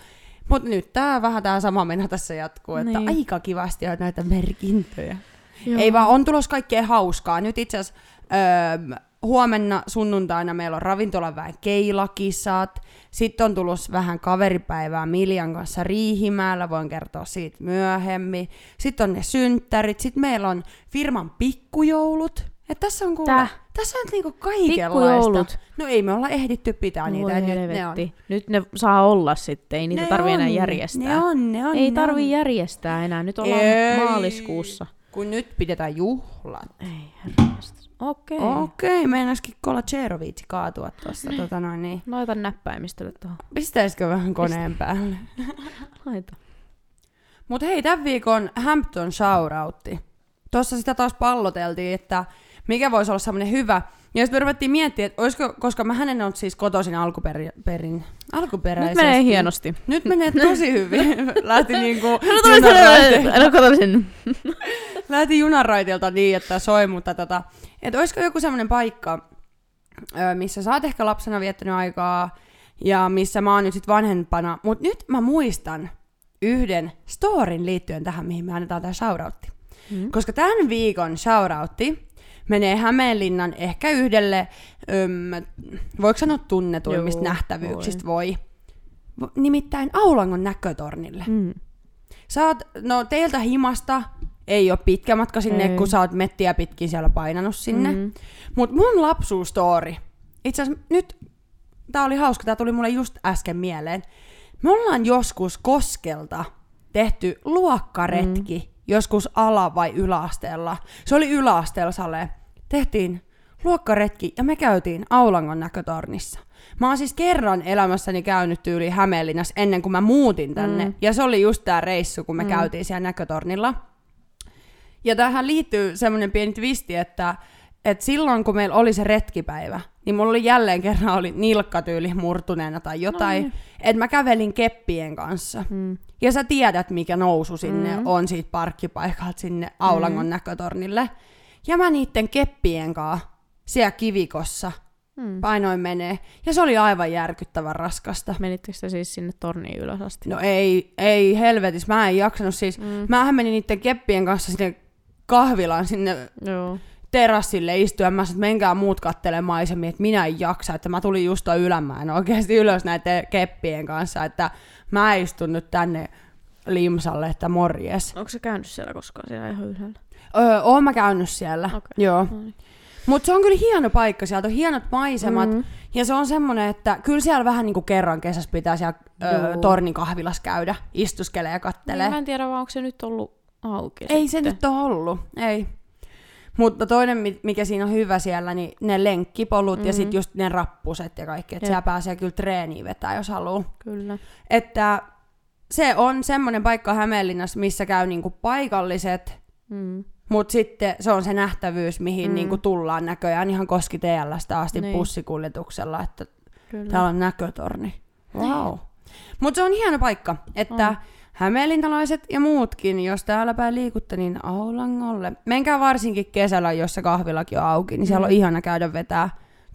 Mutta nyt tää vähän tää sama meno tässä jatkuu, että Niin. aika kivasti on näitä merkintöjä. Joo. Ei vaan, on tulos kaikkea hauskaa. Nyt itse asiassa öö, huomenna sunnuntaina meillä on ravintolaväen keilakisat. Sitten on tulos vähän kaveripäivää Miljan kanssa Riihimäellä, voin kertoa siitä myöhemmin. Sitten on ne synttärit, sitten meillä on firman pikkujoulut. Et tässä on kuule, Tää? Tässä on niinku kaikenlaista. No ei me olla ehditty pitää niitä. Voi et nyt ne on. Nyt ne saa olla sitten, ei niitä Ne tarvi enää on, järjestää. Ne on, ne on. ei ne tarvi on. järjestää enää, nyt ollaan Ei. maaliskuussa. Kun nyt pidetään juhlat. Ei. Okei. Okay. Okei, okay, meinaskin Kola Cherovici kaatua tuossa. tota noin, niin. Laita näppäimistölle tuohon. Pistäisikö vähän koneen päälle? Laita. Mutta hei, tämän viikon Hampton shoutoutti. Tuossa sitä taas palloteltiin, että mikä voisi olla semmoinen hyvä. Ja sitten me ruvettiin miettimään, että olisiko, koska mä hänen on siis kotoisin alkuperin, perin, alkuperäisesti. Nyt menee hienosti. Nyt menee tosi hyvin. Lähti niinku No No kato sen. lähti junanraiteilta niin, että soi, mutta tota, että olisiko joku semmoinen paikka, missä sä oot ehkä lapsena viettänyt aikaa ja missä mä oon nyt sit vanhempana. Mutta nyt mä muistan yhden storin liittyen tähän, mihin me annetaan tää shoutoutti. Mm. Koska tämän viikon shoutoutti menee Hämeenlinnan ehkä yhdelle, öm, voiko sanoa tunnetuimmista Joo, nähtävyyksistä voi. Vo- Nimittäin Aulangon näkötornille. Mm. Oot, no teiltä himasta ei ole pitkä matka sinne, Ei. kun sä oot mettiä pitkin siellä painanut sinne. Mm. Mut mun lapsuusstory, itse asiassa nyt, tää oli hauska, tää tuli mulle just äsken mieleen. Me ollaan joskus Koskelta tehty luokkaretki, mm. joskus ala- vai yläasteella. Se oli yläasteella, Sale. Tehtiin luokkaretki ja me käytiin Aulangon näkötornissa. Mä oon siis kerran elämässäni käynyt tyyli Hämeenlinnassa ennen kuin mä muutin tänne. Mm. Ja se oli just tää reissu, kun me mm. Käytiin siellä näkötornilla. Ja tähän liittyy semmoinen pieni twisti, että, että silloin kun meillä oli se retkipäivä, niin mulla oli jälleen kerran oli nilkkatyyli murtuneena tai jotain, No no että mä kävelin keppien kanssa. Mm. Ja sä tiedät, mikä nousu sinne Mm. on siitä parkkipaikalta sinne Aulangon Mm. näkötornille. Ja mä niitten keppien kanssa siellä kivikossa Mm. painoin menee. Ja se oli aivan järkyttävän raskasta. Menittekö te siis sinne torniin ylös asti? No ei, ei helvetis, mä en jaksanut siis. Mm. Mähän menin niitten keppien kanssa sinne kahvilaan sinne Joo. terassille istua. Mä sanoin, että menkää muut kattelemaan maisemia, että minä en jaksa. Että mä tulin just ylämään oikeasti ylös näiden keppien kanssa, että mä istun nyt tänne limsalle, että morjes. Onko se käynyt siellä koskaan siellä ihan ylhäällä? Öö, oon mä käynyt siellä, Okei. joo. No niin. Mutta se on kyllä hieno paikka, sieltä on hienot maisemat. Mm. Mm. Ja se on semmonen, että kyllä siellä vähän niinku kerran kesässä pitää siellä öö, Joo. tornin kahvilas käydä, istuskelee ja kattelee. Niin, mä en tiedä, vaan onko se nyt ollut auki Ei sitten. se nyt ole ollut, ei. Mutta toinen, mi- mikä siinä on hyvä siellä, niin ne lenkkipolut mm-hmm. ja sitten just ne rappuset ja kaikki. Että siellä pääsee kyllä treeniin vetää, jos haluaa. Kyllä. Että se on semmoinen paikka Hämeenlinnassa, missä käy niinku paikalliset, Mm. Mutta sitten se on se nähtävyys, mihin Mm. niinku tullaan näköjään ihan koski TLstä asti Niin. bussikuljetuksella, että Kyllä. täällä on näkötorni. Wow. Mutta se on hieno paikka, että On. hämeenlintalaiset ja muutkin, jos täällä päin liikutte, niin Aulangolle. Menkää varsinkin kesällä, jos se kahvilakin on auki, niin siellä on Mm. ihana käydä vetää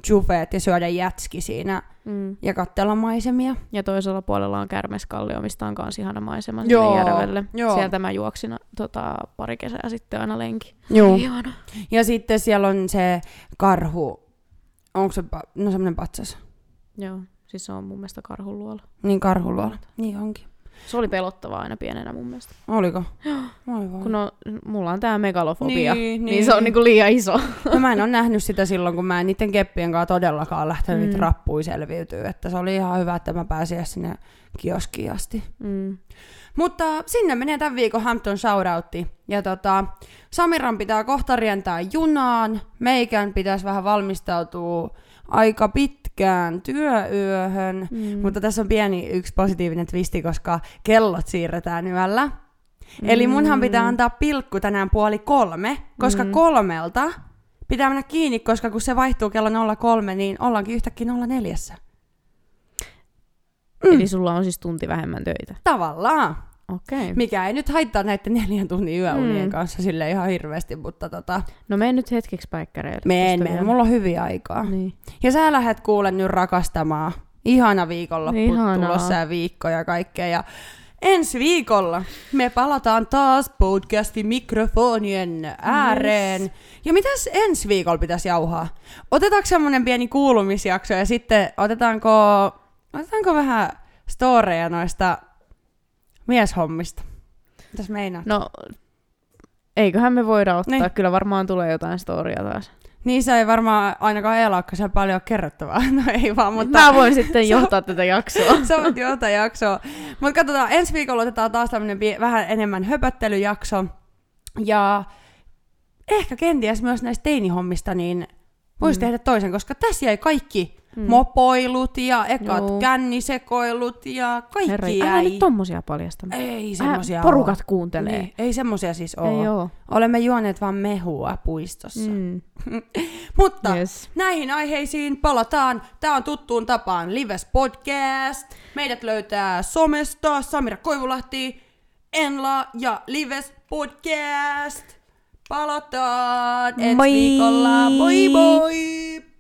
jufeet ja syödä jätski siinä Mm. ja katsella maisemia. Ja toisella puolella on Kärmeskallio, mistä on kans ihana maisema Joo, sinne järvelle. joo. Sieltä mä juoksin tota, pari kesää sitten aina lenki. Joo. Ihana. Ja sitten siellä on se karhu, onko se, pa- no semmoinen patsas. Joo. Siis se on mun mielestä karhuluola. Niin karhuluola. Niin onkin. Se oli pelottavaa aina pienenä mun mielestä. Oliko? Voi. Kun no, mulla on tää megalofobia, Niin, niin, niin. se on niinku liian iso. No mä en ole nähnyt sitä silloin, kun mä en niiden keppien kanssa todellakaan lähtenyt mm. Rappuun selviytyä. Että se oli ihan hyvä, että mä pääsin sinne kioskiin asti. Mm. Mutta sinne menee tämän viikon Hampton shoutoutti. Ja tota, Samiran pitää kohta rientää junaan. Meikän pitäisi vähän valmistautua aika pitkään työyöhön. Mm. Mutta tässä on pieni yksi positiivinen twisti, koska kellot siirretään yöllä. Mm. Eli munhan pitää antaa pilkku tänään puoli kolme, koska mm. kolmelta pitää mennä kiinni, koska kun se vaihtuu kello 03, niin ollaankin yhtäkkiä 04. Mm. Eli sulla on siis tunti vähemmän töitä. Tavallaan. Okei. Okay. Mikä ei nyt haittaa näiden neljän tunnin yöunien Mm. kanssa sille ihan hirveästi, mutta tota, No mene nyt hetkeksi päikkäreille. meen, meen, mulla on hyviä aikaa. Niin. Ja sä lähdet kuule nyt rakastamaan. Ihana viikonloppu Ihanaa. tulossa ja viikko ja kaikkea. Ja ensi viikolla me palataan taas podcastin mikrofonien ääreen. Yes. Ja mitäs ensi viikolla pitäisi jauhaa? Otetaanko semmonen pieni kuulumisjakso ja sitten otetaanko, otetaanko vähän storeja noista mieshommista? Mitäs meinaat? No, eiköhän me voida ottaa. Niin. Kyllä varmaan tulee jotain storia taas. Niin se ei varmaan ainakaan Eelaakka paljon kerrottavaa. No ei vaan, mutta... Mä voin sitten johtaa tätä jaksoa. Sä voit johtaa jaksoa. Mutta katsotaan, ensi viikolla otetaan taas tämmönen pie- vähän enemmän höpöttelyjakso. Ja ehkä kenties myös näistä teinihommista, niin voisi. Mm. tehdä toisen, koska tässä jäi kaikki mm. Mopoilut ja ekat Joo. kännisekoilut ja kaikki Herra, jäi. älä nyt tommosia paljasta. Ei semmosia Äh, porukat oo. kuuntelee. Niin, ei semmosia siis oo. Ei oo. Olemme juoneet vaan mehua puistossa. Mm. Mutta Yes. näihin aiheisiin palataan. Tämä on tuttuun tapaan Lives Podcast. Meidät löytää somesta Samira Koivulahti, Enla ja Lives Podcast. Palataan ensi Moi! viikolla. Moi moi!